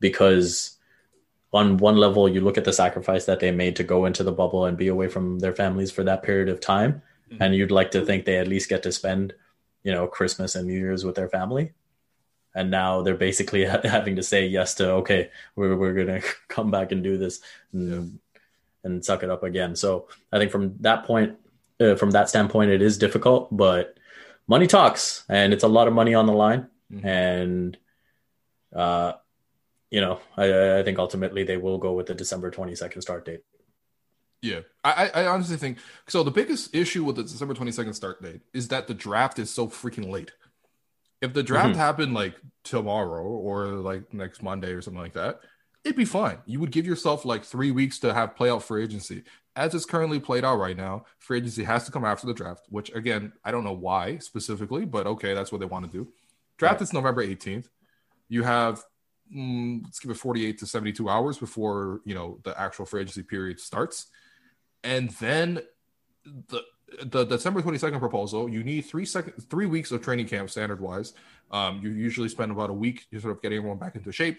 because on one level, you look at the sacrifice that they made to go into the bubble and be away from their families for that period of time, mm-hmm. and you'd like to think they at least get to spend, you know, Christmas and New Year's with their family. And now they're basically having to say yes to okay, we're we're gonna come back and do this and, and suck it up again. So I think from that point, uh, from that standpoint, it is difficult, but money talks, and it's a lot of money on the line, mm-hmm. and uh, you know, I, I think ultimately they will go with the December 22nd start date. Yeah, I, I honestly think so. The biggest issue with the December 22nd start date is that the draft is so freaking late. If the draft mm-hmm. happened like tomorrow or like next Monday or something like that, it'd be fine. You would give yourself like three weeks to have play out free agency. As it's currently played out right now, free agency has to come after the draft, which again, I don't know why specifically, but okay, that's what they want to do. Draft is November 18th. You have mm, let's give it 48 to 72 hours before you know the actual free agency period starts and then the the December 22nd proposal, you need three second three weeks of training camp standard wise. Um, you usually spend about a week just sort of getting everyone back into shape,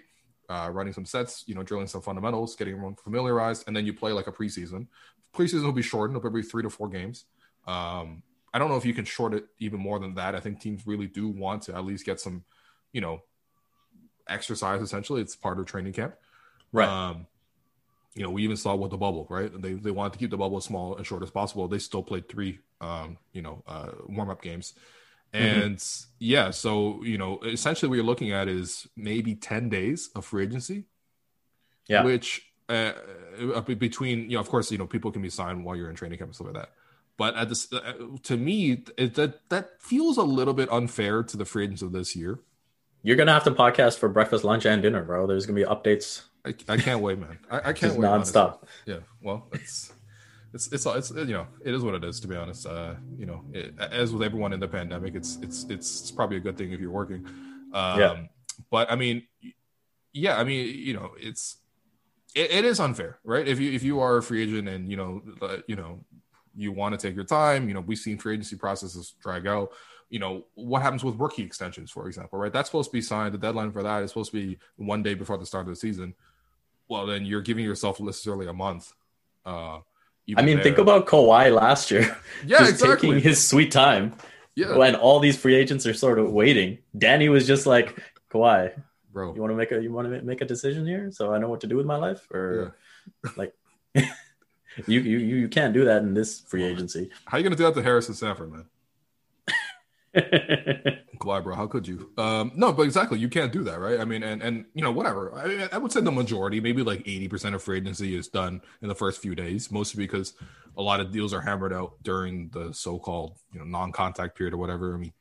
uh, running some sets, you know, drilling some fundamentals, getting everyone familiarized, and then you play like a preseason. Preseason will be shortened, it'll be three to four games. Um, I don't know if you can short it even more than that. I think teams really do want to at least get some, you know, exercise essentially. It's part of training camp. Right. Um, you know, we even saw with the bubble, right? They they wanted to keep the bubble as small and short as possible. They still played three, um, you know, uh, warm up games, mm-hmm. and mm-hmm. yeah, so you know, essentially what you're looking at is maybe ten days of free agency, yeah, which uh, uh between you know, of course, you know, people can be signed while you're in training camp and stuff like that. But at this, uh, to me, it, that that feels a little bit unfair to the free agents of this year you're gonna have to podcast for breakfast, lunch, and dinner, bro. There's gonna be updates. I, I can't wait, man. I, I can't wait. Nonstop. Honestly. Yeah. Well, it's it's it's it's you know it is what it is. To be honest, uh, you know, it, as with everyone in the pandemic, it's it's it's, it's probably a good thing if you're working. Um, yeah. But I mean, yeah, I mean, you know, it's it, it is unfair, right? If you if you are a free agent and you know you know you want to take your time, you know we've seen free agency processes drag out. You know what happens with rookie extensions, for example, right? That's supposed to be signed. The deadline for that is supposed to be one day before the start of the season. Well, then you're giving yourself necessarily a month. Uh, I mean, there. think about Kawhi last year. Yeah, just exactly. Taking his sweet time. Yeah. When all these free agents are sort of waiting, Danny was just like, Kawhi, bro, you want to make a you want to make a decision here, so I know what to do with my life, or yeah. like. you, you you can't do that in this free agency. How are you gonna do that to Harrison Sanford, man? Kawhi, bro, how could you? Um, no, but exactly, you can't do that, right? I mean, and and you know, whatever. I, I would say the majority, maybe like eighty percent of free agency is done in the first few days, mostly because a lot of deals are hammered out during the so-called you know non-contact period or whatever. I mean,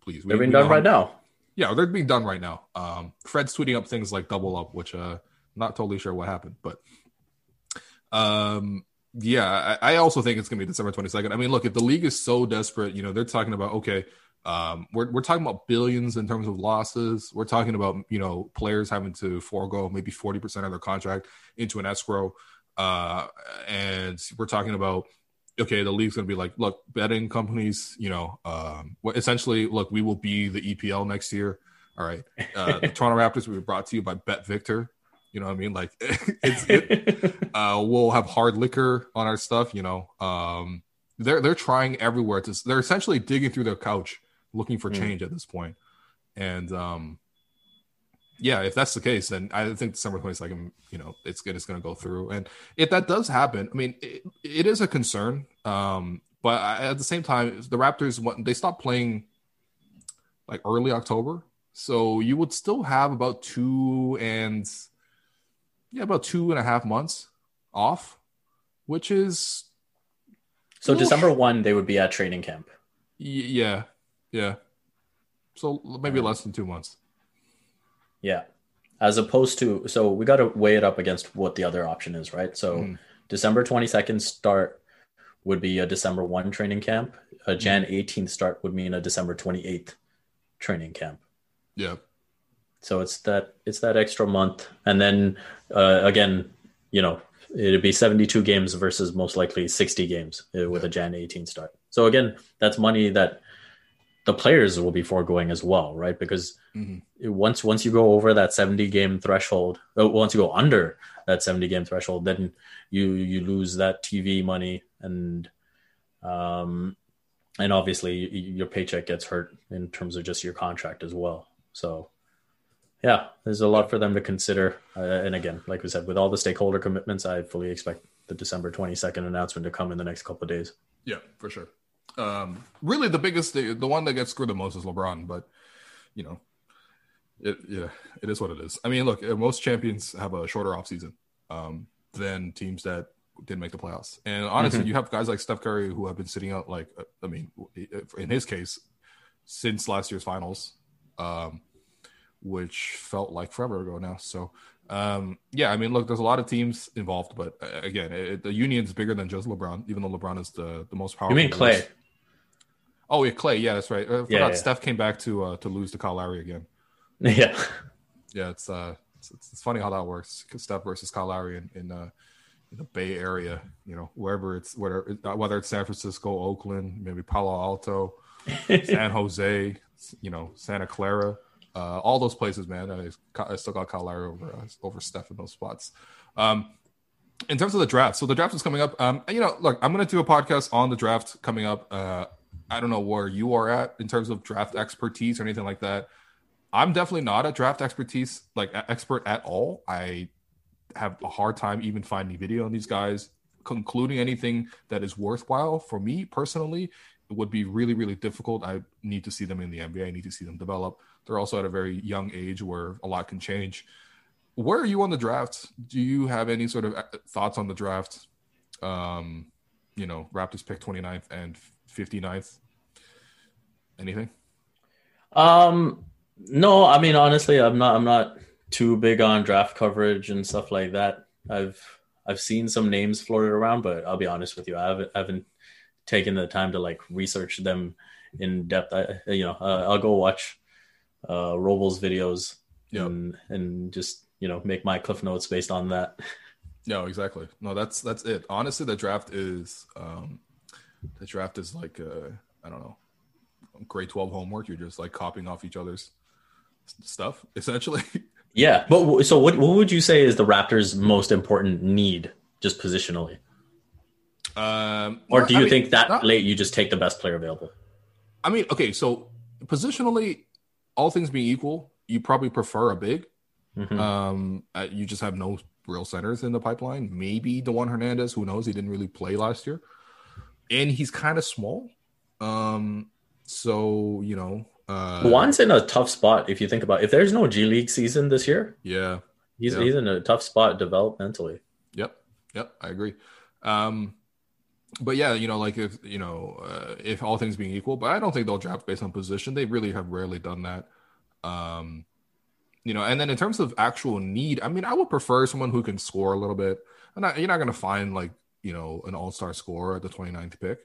please, they're being we done right now. Yeah, they're being done right now. Um, Fred's tweeting up things like double up, which uh, not totally sure what happened, but um, yeah, I, I also think it's gonna be December twenty second. I mean, look, if the league is so desperate, you know, they're talking about okay um, we're we're talking about billions in terms of losses. We're talking about you know players having to forego maybe forty percent of their contract into an escrow, uh, and we're talking about okay, the league's going to be like, look, betting companies, you know, um, essentially, look, we will be the EPL next year. All right, uh, the Toronto Raptors will be brought to you by BetVictor. You know what I mean? Like, it's it, uh, we'll have hard liquor on our stuff. You know, um, they're they're trying everywhere to. They're essentially digging through their couch looking for hmm. change mm. at this point. And um, yeah, if that's the case, then I think December 22nd, you know, it's good. It's going to go through. And if that does happen, I mean, it, it is a concern. Um, but at the same time, the Raptors, they stopped playing like early October. So you would still have about two and yeah, about two and a half months off, which is so December one they would be at training camp. Y- yeah, yeah. So maybe less than two months. Yeah. As opposed to, so we got to weigh it up against what the other option is, right? So mm. December 22nd start would be a December 1 training camp. A Jan 18th start would mean a December 28th training camp. Yeah. So it's that it's that extra month, and then uh, again, you know, it'd be 72 games versus most likely 60 games uh, with a Jan 18 start. So again, that's money that the players will be foregoing as well, right? Because mm-hmm. once once you go over that 70 game threshold, uh, once you go under that 70 game threshold, then you you lose that TV money and um and obviously your paycheck gets hurt in terms of just your contract as well. So yeah, there's a lot for them to consider. Uh, and again, like we said, with all the stakeholder commitments, I fully expect the December 22nd announcement to come in the next couple of days. Yeah, for sure. Um, really, the biggest, the, the one that gets screwed the most is LeBron, but you know, it yeah, it is what it is. I mean, look, uh, most champions have a shorter offseason um, than teams that didn't make the playoffs. And honestly, mm-hmm. you have guys like Steph Curry who have been sitting out, like, uh, I mean, in his case, since last year's finals, um, which felt like forever ago now. So, um, yeah, I mean, look, there's a lot of teams involved, but uh, again, it, the union's bigger than just LeBron, even though LeBron is the, the most powerful. You mean Clay? Oh yeah, Clay. Yeah, that's right. I forgot yeah, yeah. Steph came back to uh, to lose to Kyle Lowry again. Yeah, yeah. It's uh, it's, it's funny how that works. Steph versus Kyle Lowry in in, uh, in the Bay Area. You know, wherever it's whether uh, whether it's San Francisco, Oakland, maybe Palo Alto, San Jose, you know, Santa Clara. Uh, all those places, man. I, I still got Kyle Lowry over uh, over Steph in those spots. Um, in terms of the draft, so the draft is coming up. Um, you know, look, I'm going to do a podcast on the draft coming up. Uh, I don't know where you are at in terms of draft expertise or anything like that. I'm definitely not a draft expertise like expert at all. I have a hard time even finding video on these guys, concluding anything that is worthwhile for me personally. It would be really, really difficult. I need to see them in the NBA. I need to see them develop. They're also at a very young age where a lot can change. Where are you on the draft? Do you have any sort of uh, thoughts on the draft? Um, you know, Raptors pick 29th and 59th? Anything? Um, no, I mean honestly, I'm not. I'm not too big on draft coverage and stuff like that. I've I've seen some names floated around, but I'll be honest with you, I haven't, I haven't taken the time to like research them in depth. I, you know, uh, I'll go watch uh, Robles videos yep. and and just you know make my cliff notes based on that. No, exactly. No, that's that's it. Honestly, the draft is um the draft is like uh I don't know grade 12 homework. You're just like copying off each other's stuff, essentially. Yeah. But so what, what would you say is the Raptors' most important need just positionally? Um, or do you I mean, think that not, late you just take the best player available? I mean, okay, so positionally, all things being equal, you probably prefer a big. Mm-hmm. Um, you just have no real centers in the pipeline. Maybe Dewan Hernandez, who knows? He didn't really play last year, and he's kind of small. Um, so you know, uh, Juan's in a tough spot if you think about. It. If there's no G League season this year, yeah, he's yeah. he's in a tough spot developmentally. Yep, yep, I agree. Um, but yeah, you know, like if you know, uh, if all things being equal, but I don't think they'll draft based on position. They really have rarely done that. Um, you know, and then in terms of actual need, I mean, I would prefer someone who can score a little bit. And not, you're not going to find like you know an all star scorer at the 29th pick.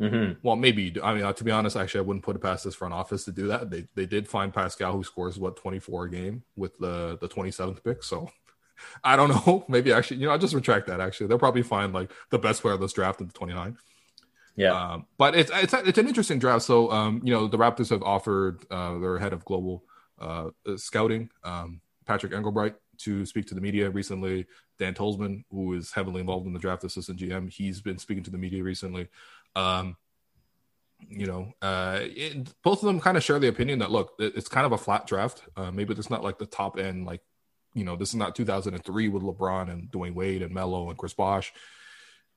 Mm-hmm. Well, maybe. I mean, uh, to be honest, actually, I wouldn't put it past this front office to do that. They they did find Pascal, who scores what 24 a game with the the 27th pick. So I don't know. Maybe actually, you know, I'll just retract that. Actually, they'll probably find like the best player of this draft in the 29. Yeah. Um, but it's, it's it's an interesting draft. So um, you know, the Raptors have offered uh, their head of global uh, scouting, um, Patrick Engelbrecht, to speak to the media recently. Dan Tolzman, who is heavily involved in the draft, assistant GM, he's been speaking to the media recently. Um, you know, uh, it, both of them kind of share the opinion that look, it, it's kind of a flat draft. Uh, maybe it's not like the top end, like you know, this is not 2003 with LeBron and Dwyane Wade and Melo and Chris Bosh.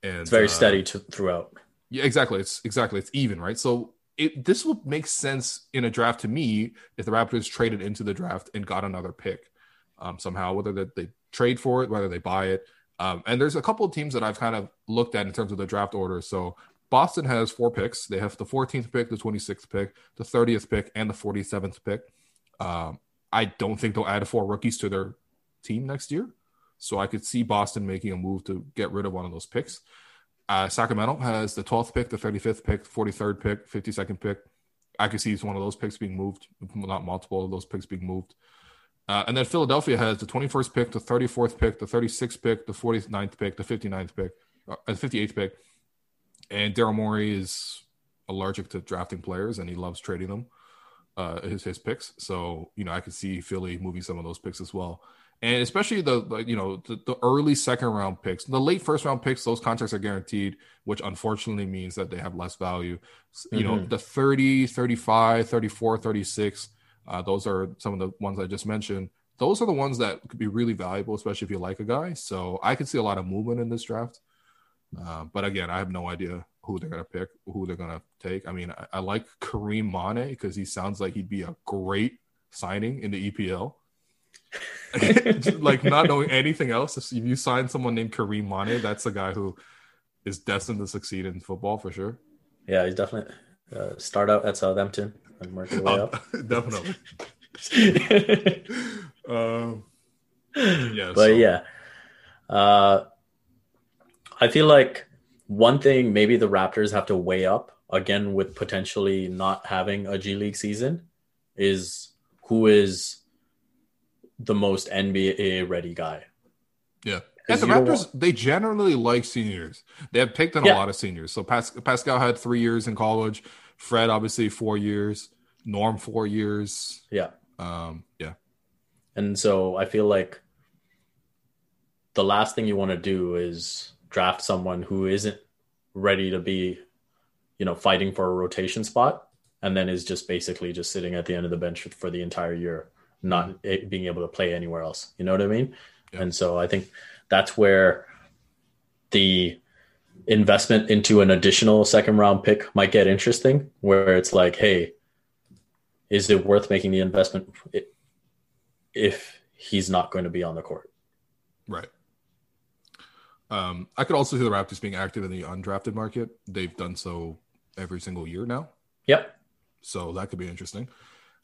And it's very uh, steady to, throughout. Yeah, exactly. It's exactly it's even, right? So it this would make sense in a draft to me if the Raptors traded into the draft and got another pick um, somehow, whether they, they trade for it, whether they buy it. Um, and there's a couple of teams that I've kind of looked at in terms of the draft order. So Boston has four picks. They have the 14th pick, the 26th pick, the 30th pick, and the 47th pick. Um, I don't think they'll add four rookies to their team next year. So I could see Boston making a move to get rid of one of those picks. Uh, Sacramento has the 12th pick, the 35th pick, 43rd pick, 52nd pick. I could see one of those picks being moved, not multiple of those picks being moved. Uh, and then Philadelphia has the 21st pick, the 34th pick, the 36th pick, the 49th pick, the 59th pick, uh, the 58th pick, and Daryl Morey is allergic to drafting players and he loves trading them, uh, his his picks. So you know, I could see Philly moving some of those picks as well, and especially the, the you know the, the, early second round picks, the late first round picks. Those contracts are guaranteed, which unfortunately means that they have less value. You mm-hmm. know, the 30, 35, 34, 36. Uh, those are some of the ones I just mentioned. Those are the ones that could be really valuable, especially if you like a guy. So I could see a lot of movement in this draft. Uh, but again, I have no idea who they're going to pick, who they're going to take. I mean, I, I like Karim Mane because he sounds like he'd be a great signing in the EPL. like not knowing anything else, if you sign someone named Karim Mane, that's a guy who is destined to succeed in football for sure. Yeah, he's definitely uh, start out at Southampton and work his way oh, up. definitely. um, yeah, but so. yeah. Uh, I feel like one thing maybe the Raptors have to weigh up again with potentially not having a G League season is who is the most NBA ready guy. Yeah. And the Raptors, they generally like seniors. They have picked on yeah. a lot of seniors. So Pas- Pascal had three years in college. Fred, obviously, four years. Norm, four years. Yeah. Um, yeah. And so I feel like the last thing you want to do is draft someone who isn't ready to be, you know, fighting for a rotation spot, and then is just basically just sitting at the end of the bench for the entire year, not being able to play anywhere else. You know what I mean? Yeah. And so I think that's where the investment into an additional second round pick might get interesting, where it's like, hey, is it worth making the investment if he's not going to be on the court? Right. Um, I could also see the Raptors being active in the undrafted market. They've done so every single year now. Yep. So that could be interesting.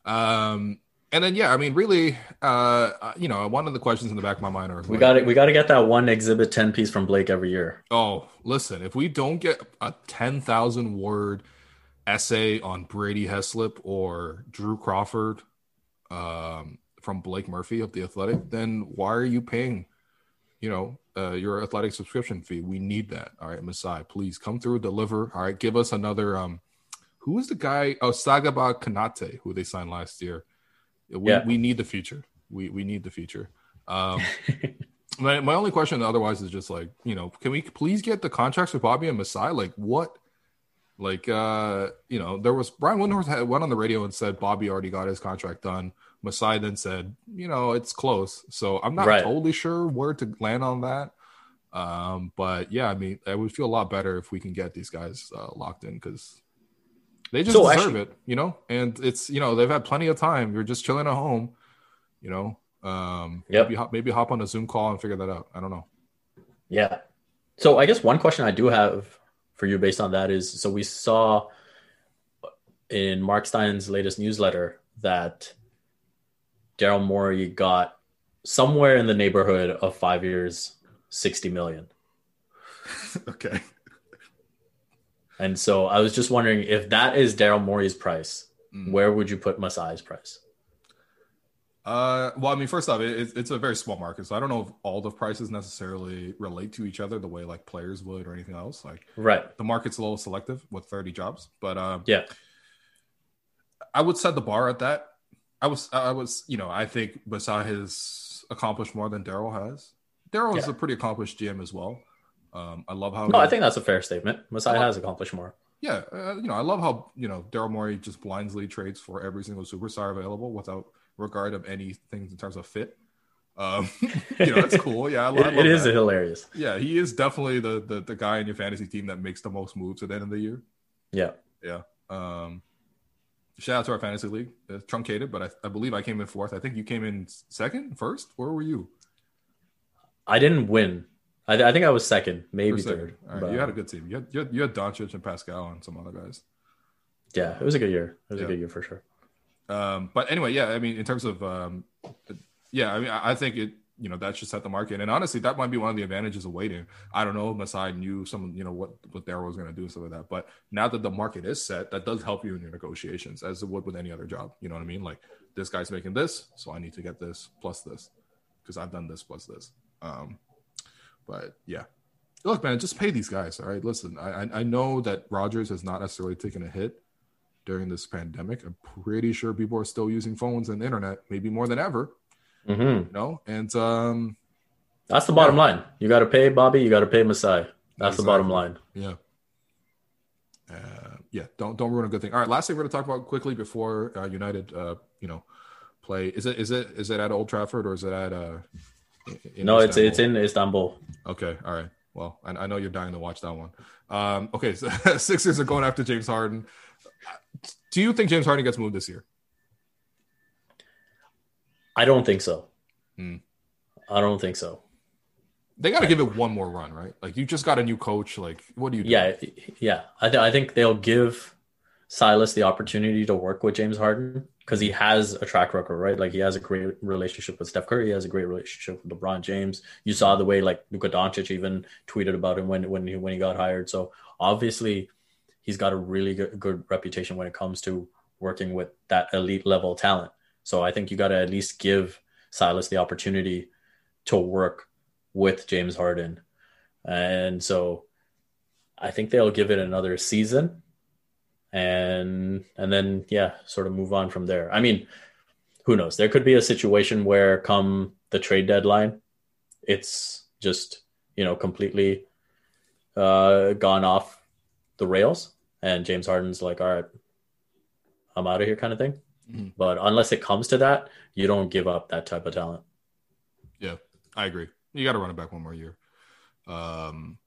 Um, and then yeah, I mean, really, uh, you know, one of the questions in the back of my mind are we got it. We got to get that one exhibit ten piece from Blake every year. Oh, listen, if we don't get a ten thousand word essay on Brady Heslip or Drew Crawford um, from Blake Murphy of the Athletic, then why are you paying you know, uh, your athletic subscription fee. We need that. All right, Masai, please come through, deliver. All right, give us another. Um, who was the guy? Oh, Sagaba Konate, who they signed last year. We, yeah. we need the future. We we need the future. Um, my my only question otherwise is just like you know, can we please get the contracts with Bobby and Masai? Like what? Like uh, you know, there was Brian Windhorst had went on the radio and said Bobby already got his contract done. Masai then said, you know, it's close. So I'm not right. totally sure where to land on that. Um, but yeah, I mean, I would feel a lot better if we can get these guys uh, locked in because they just so deserve actually, it, you know. And it's you know they've had plenty of time. You're just chilling at home, you know. Um, yep. maybe, maybe hop on a Zoom call and figure that out. I don't know. Yeah. So I guess one question I do have for you based on that is so we saw in Mark Stein's latest newsletter that Daryl Morey got somewhere in the neighborhood of five years, 60 million. okay. And so I was just wondering if that is Daryl Morey's price, mm. where would you put Masai's price? Uh, well, I mean, first off, it, it's a very small market, so I don't know if all the prices necessarily relate to each other the way like players would or anything else. Like, right, the market's a little selective with thirty jobs, but um, yeah, I would set the bar at that. I was, I was, you know, I think Masai has accomplished more than Daryl has. Daryl is a pretty accomplished GM as well. Um, I love how. No, he, I think that's a fair statement. Masai has accomplished more. Yeah, uh, you know, I love how you know Daryl Morey just blindly trades for every single superstar available without regard of any things in terms of fit. Um, you know, that's cool. Yeah, I, love, it, it is hilarious. Yeah, he is definitely the, the the guy in your fantasy team that makes the most moves at the end of the year. Yeah, yeah. Um, shout out to our fantasy league, uh, truncated, but I, I believe I came in fourth. I think you came in second, first. Where were you? I didn't win. I, I think I was second, maybe second. third. Right, but, you had a good team. You had, you had you had Doncic and Pascal and some other guys. Yeah, it was a good year. It was yeah. a good year for sure. Um, but anyway, yeah, I mean, in terms of, um, yeah, I mean, I think it, you know, that should set the market. And honestly, that might be one of the advantages of waiting. I don't know if Masai knew some, you know, what, what Daryl was going to do and stuff like that. But now that the market is set, that does help you in your negotiations as it would with any other job. You know what I mean? Like this guy's making this, so I need to get this plus this because I've done this plus this. Um, but yeah, look, man, just pay these guys. All right. Listen, I, I know that Rogers has not necessarily taken a hit, during this pandemic. I'm pretty sure people are still using phones and internet, maybe more than ever. Mm-hmm. You know, and um, that's the bottom yeah. line. You got to pay Bobby. You got to pay Masai. That's exactly. the bottom line. Yeah. Uh, yeah. Don't don't ruin a good thing. All right. Last thing we're going to talk about quickly before uh, United, uh, you know, play. Is it is it is it at Old Trafford or is it at? Uh, no, Istanbul? it's it's in Istanbul. Okay. All right. Well, I, I know you're dying to watch that one. Um, okay, so Sixers are going after James Harden. Do you think James Harden gets moved this year? I don't think so. Hmm. I don't think so. They got to give it one more run, right? Like you just got a new coach. Like what do you? Do? Yeah, yeah. I, th- I think they'll give Silas the opportunity to work with James Harden because he has a track record, right? Like he has a great relationship with Steph Curry. He has a great relationship with LeBron James. You saw the way like Luka Doncic even tweeted about him when when he when he got hired. So obviously he's got a really good, good reputation when it comes to working with that elite level talent. So I think you got to at least give Silas the opportunity to work with James Harden. And so I think they'll give it another season and and then yeah, sort of move on from there. I mean, who knows? There could be a situation where come the trade deadline, it's just, you know, completely uh, gone off the rails and James Harden's like, all right, I'm out of here kind of thing. Mm-hmm. But unless it comes to that, you don't give up that type of talent. Yeah, I agree. You got to run it back one more year. Um,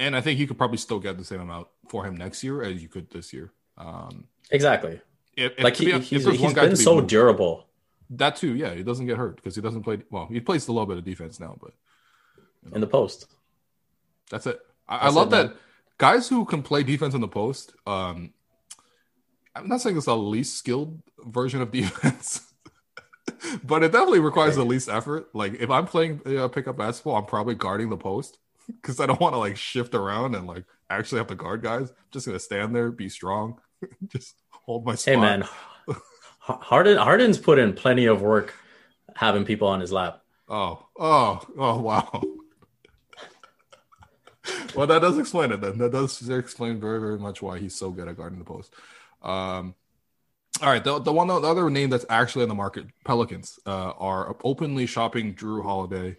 and I think you could probably still get the same amount for him next year as you could this year. Um, exactly. If, if, like he, be, he's, he's been so moved, durable. That too, yeah. He doesn't get hurt because he doesn't play. Well, he plays a little bit of defense now, but you know, in the post. That's it. I, that's I love it, that guys who can play defense in the post. Um, I'm not saying it's the least skilled version of defense, but it definitely requires the least effort. Like if I'm playing uh, pickup basketball, I'm probably guarding the post because I don't want to like shift around and like actually have to guard guys. I'm just gonna stand there, be strong, just hold my spot. Hey man, Harden Harden's put in plenty of work having people on his lap. Oh, oh, oh, wow. well, that does explain it. Then that does explain very, very much why he's so good at guarding the post. Um, all right, the the one the other name that's actually in the market, Pelicans, uh, are openly shopping Jrue Holiday.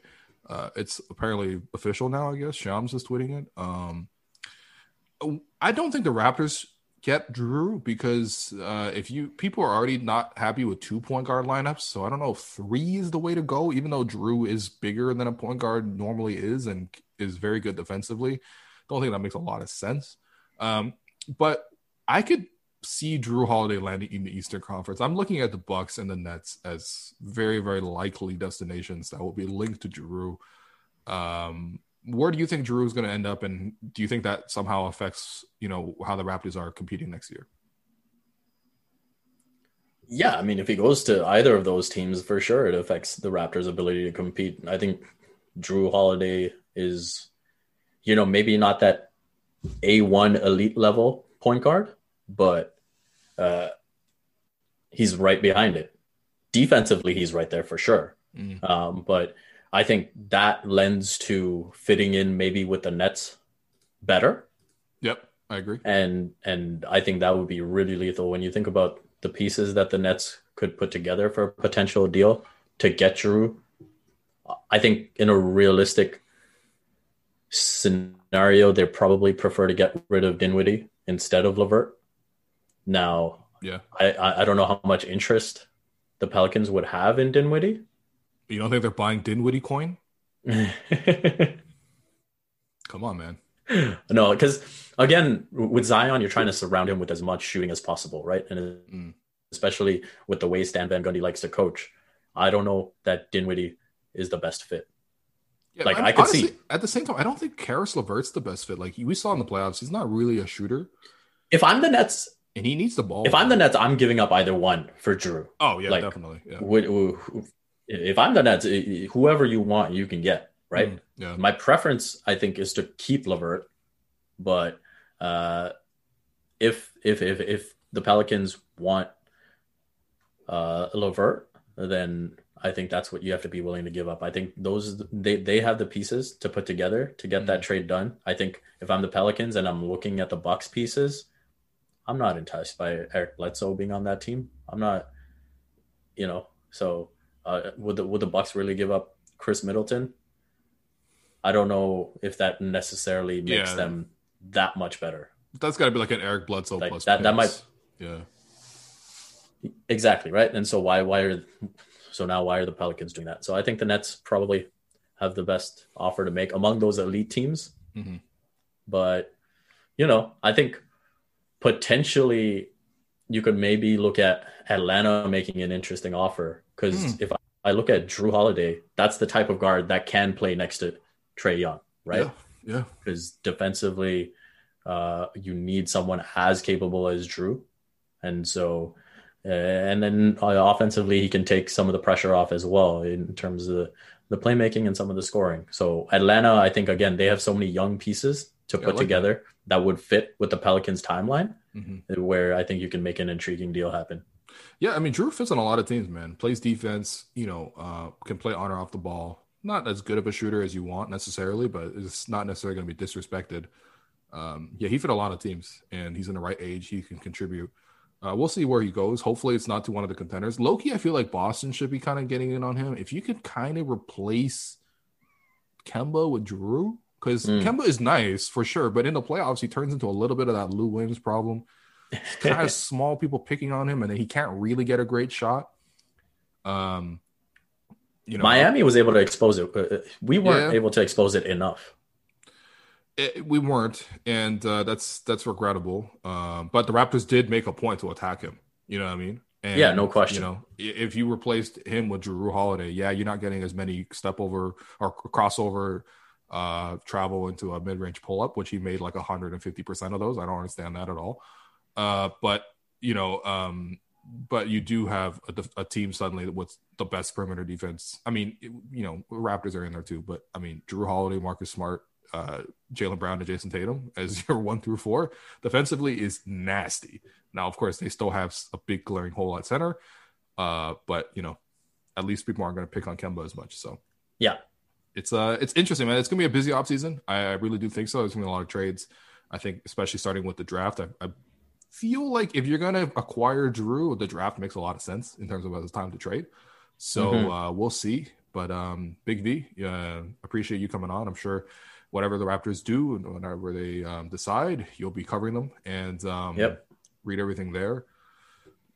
Uh, it's apparently official now. I guess Shams is tweeting it. Um, I don't think the Raptors get Jrue because uh, if you people are already not happy with two point guard lineups, so I don't know if three is the way to go. Even though Jrue is bigger than a point guard normally is and is very good defensively, don't think that makes a lot of sense. Um, but I could see Jrue Holiday landing in the Eastern Conference. I'm looking at the Bucks and the Nets as very very likely destinations that will be linked to Jrue. Um, where do you think Jrue is going to end up, and do you think that somehow affects you know how the Raptors are competing next year? Yeah, I mean, if he goes to either of those teams, for sure, it affects the Raptors' ability to compete. I think Jrue Holiday is, you know, maybe not that a one elite level point guard, but uh, he's right behind it. Defensively, he's right there for sure. Mm. Um, but I think that lends to fitting in maybe with the Nets better. Yep, I agree. And and I think that would be really lethal when you think about the pieces that the Nets could put together for a potential deal to get Jrue. I think in a realistic scenario, they probably prefer to get rid of Dinwiddie instead of LeVert. Now, yeah, I I don't know how much interest the Pelicans would have in Dinwiddie. You don't think they're buying Dinwiddie coin? Come on, man. No, because again, with Zion, you're trying to surround him with as much shooting as possible, right? And mm. especially with the way Stan Van Gundy likes to coach, I don't know that Dinwiddie is the best fit. Yeah, like I, I could honestly, see. At the same time, I don't think Caris LeVert's the best fit. Like we saw in the playoffs, he's not really a shooter. If I'm the Nets, and he needs the ball. If I'm the Nets, I'm giving up either one for Jrue. Oh yeah, like, definitely. Yeah. Would, would, if I'm the Nets, whoever you want, you can get right. Mm, yeah. My preference, I think, is to keep LeVert, but uh, if if if if the Pelicans want uh, LeVert, then I think that's what you have to be willing to give up. I think those they they have the pieces to put together to get mm that trade done. I think if I'm the Pelicans and I'm looking at the Bucks pieces, I'm not enticed by Eric Bledsoe being on that team. I'm not, you know, so uh, would the would the Bucks really give up Khris Middleton? I don't know if that necessarily makes yeah. them that much better. That's got to be like an Eric Bledsoe like plus. That that might. Yeah. Exactly right, and so why why are so now why are the Pelicans doing that? So I think the Nets probably have the best offer to make among those elite teams. Mm-hmm. But you know, I think potentially you could maybe look at Atlanta making an interesting offer because mm. if I look at Jrue Holiday, that's the type of guard that can play next to Trae Young, right? Yeah. Because defensively, uh, you need someone as capable as Jrue, and so, uh, and then uh, offensively, he can take some of the pressure off as well in terms of the, the playmaking and some of the scoring. So Atlanta, I think again, they have so many young pieces to put like together that. that. would fit with the Pelicans timeline, mm-hmm. where I think you can make an intriguing deal happen. Yeah, I mean, Jrue fits on a lot of teams, man. Plays defense, you know, uh, can play on or off the ball. Not as good of a shooter as you want necessarily, but it's not necessarily going to be disrespected. Um, yeah, he fit a lot of teams, and he's in the right age. He can contribute. Uh, we'll see where he goes. Hopefully, it's not to one of the contenders. Loki, I feel like Boston should be kind of getting in on him. If you could kind of replace Kemba with Jrue, because mm. Kemba is nice for sure, but in the playoffs, he turns into a little bit of that Lou Williams problem kind of small people picking on him, and then he can't really get a great shot. Um, you know, Miami was able to expose it. Uh, we weren't yeah, able to expose it enough. It, we weren't, and uh, that's that's regrettable. Um, but the Raptors did make a point to attack him. You know what I mean? And, yeah, no question. You know, if you replaced him with Jrue Holiday, yeah, you're not getting as many step over or crossover uh, travel into a mid range pull up, which he made like 150 percent of those. I don't understand that at all. Uh, but you know, um, but you do have a, a, team suddenly with the best perimeter defense. I mean, it, you know, Raptors are in there too, but I mean, Jrue Holiday, Marcus Smart, uh, Jaylen Brown, and Jayson Tatum as your one through four defensively is nasty. Now, of course, they still have a big glaring hole at center, uh, but you know, at least people aren't going to pick on Kemba as much. So, yeah, it's uh it's interesting, man. It's gonna be a busy off season. I, I really do think so. There's gonna be a lot of trades. I think, especially starting with the draft. I, I feel like if you're gonna acquire Jrue, the draft makes a lot of sense in terms of it's time to trade. So mm-hmm. uh, we'll see. But um, Big V, yeah, appreciate you coming on. I'm sure whatever the Raptors do and whenever they um, decide, you'll be covering them and um, yep. read everything there.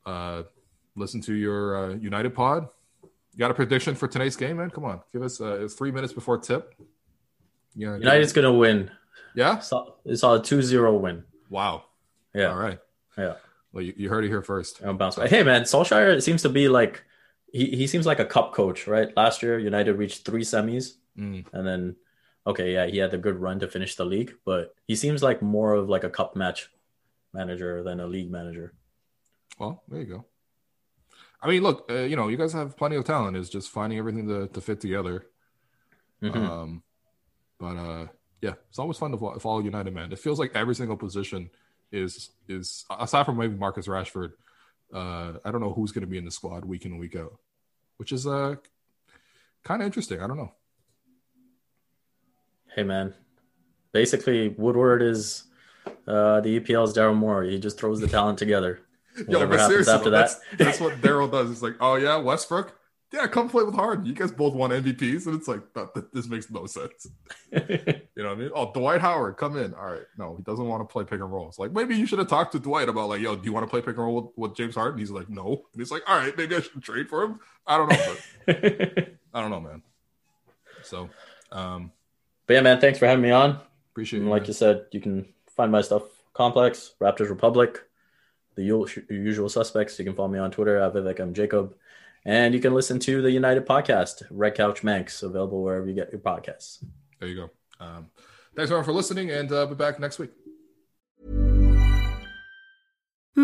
Uh, listen to your uh, United pod. You got a prediction for tonight's game, man? Come on, give us uh, three minutes before tip. Yeah, United's gonna win. Yeah, it's a 2-0 win. Wow. Yeah. All right. Yeah. Well, you, you heard it here first. Back. Hey, man, Solskjaer seems to be like he, he seems like a cup coach, right? Last year, United reached three semis, mm. and then okay, yeah, he had a good run to finish the league, but he seems like more of like a cup match manager than a league manager. Well, there you go. I mean, look, uh, you know, you guys have plenty of talent. It's just finding everything to, to fit together. Mm-hmm. Um, but uh, yeah, it's always fun to follow United, man. It feels like every single position is is aside from maybe Marcus Rashford. Uh, I don't know who's going to be in the squad week in and week out, which is uh kind of interesting. I don't know. Hey man, basically Woodward is uh, the EPL's Daryl Morey. He just throws the talent together. Yo, but seriously, after that. that's, that's what Daryl does. It's like, oh yeah, Westbrook, yeah, come play with Harden. You guys both won MVPs, and it's like that, that, this makes no sense. you know what I mean? Oh, Dwight Howard, come in. All right, no, he doesn't want to play pick and roll. It's like maybe you should have talked to Dwight about like, yo, do you want to play pick and roll with, with James Harden? He's like, no. And he's like, all right, maybe I should trade for him. I don't know, but I don't know, man. So, um, but yeah, man, thanks for having me on. Appreciate it. Like man. you said, you can find my stuff complex Raptors Republic the usual suspects. You can follow me on Twitter at Vivek M. Jacob. And you can listen to the United podcast, Red Couch Manx, available wherever you get your podcasts. There you go. Um, thanks everyone for listening, and uh, be back next week.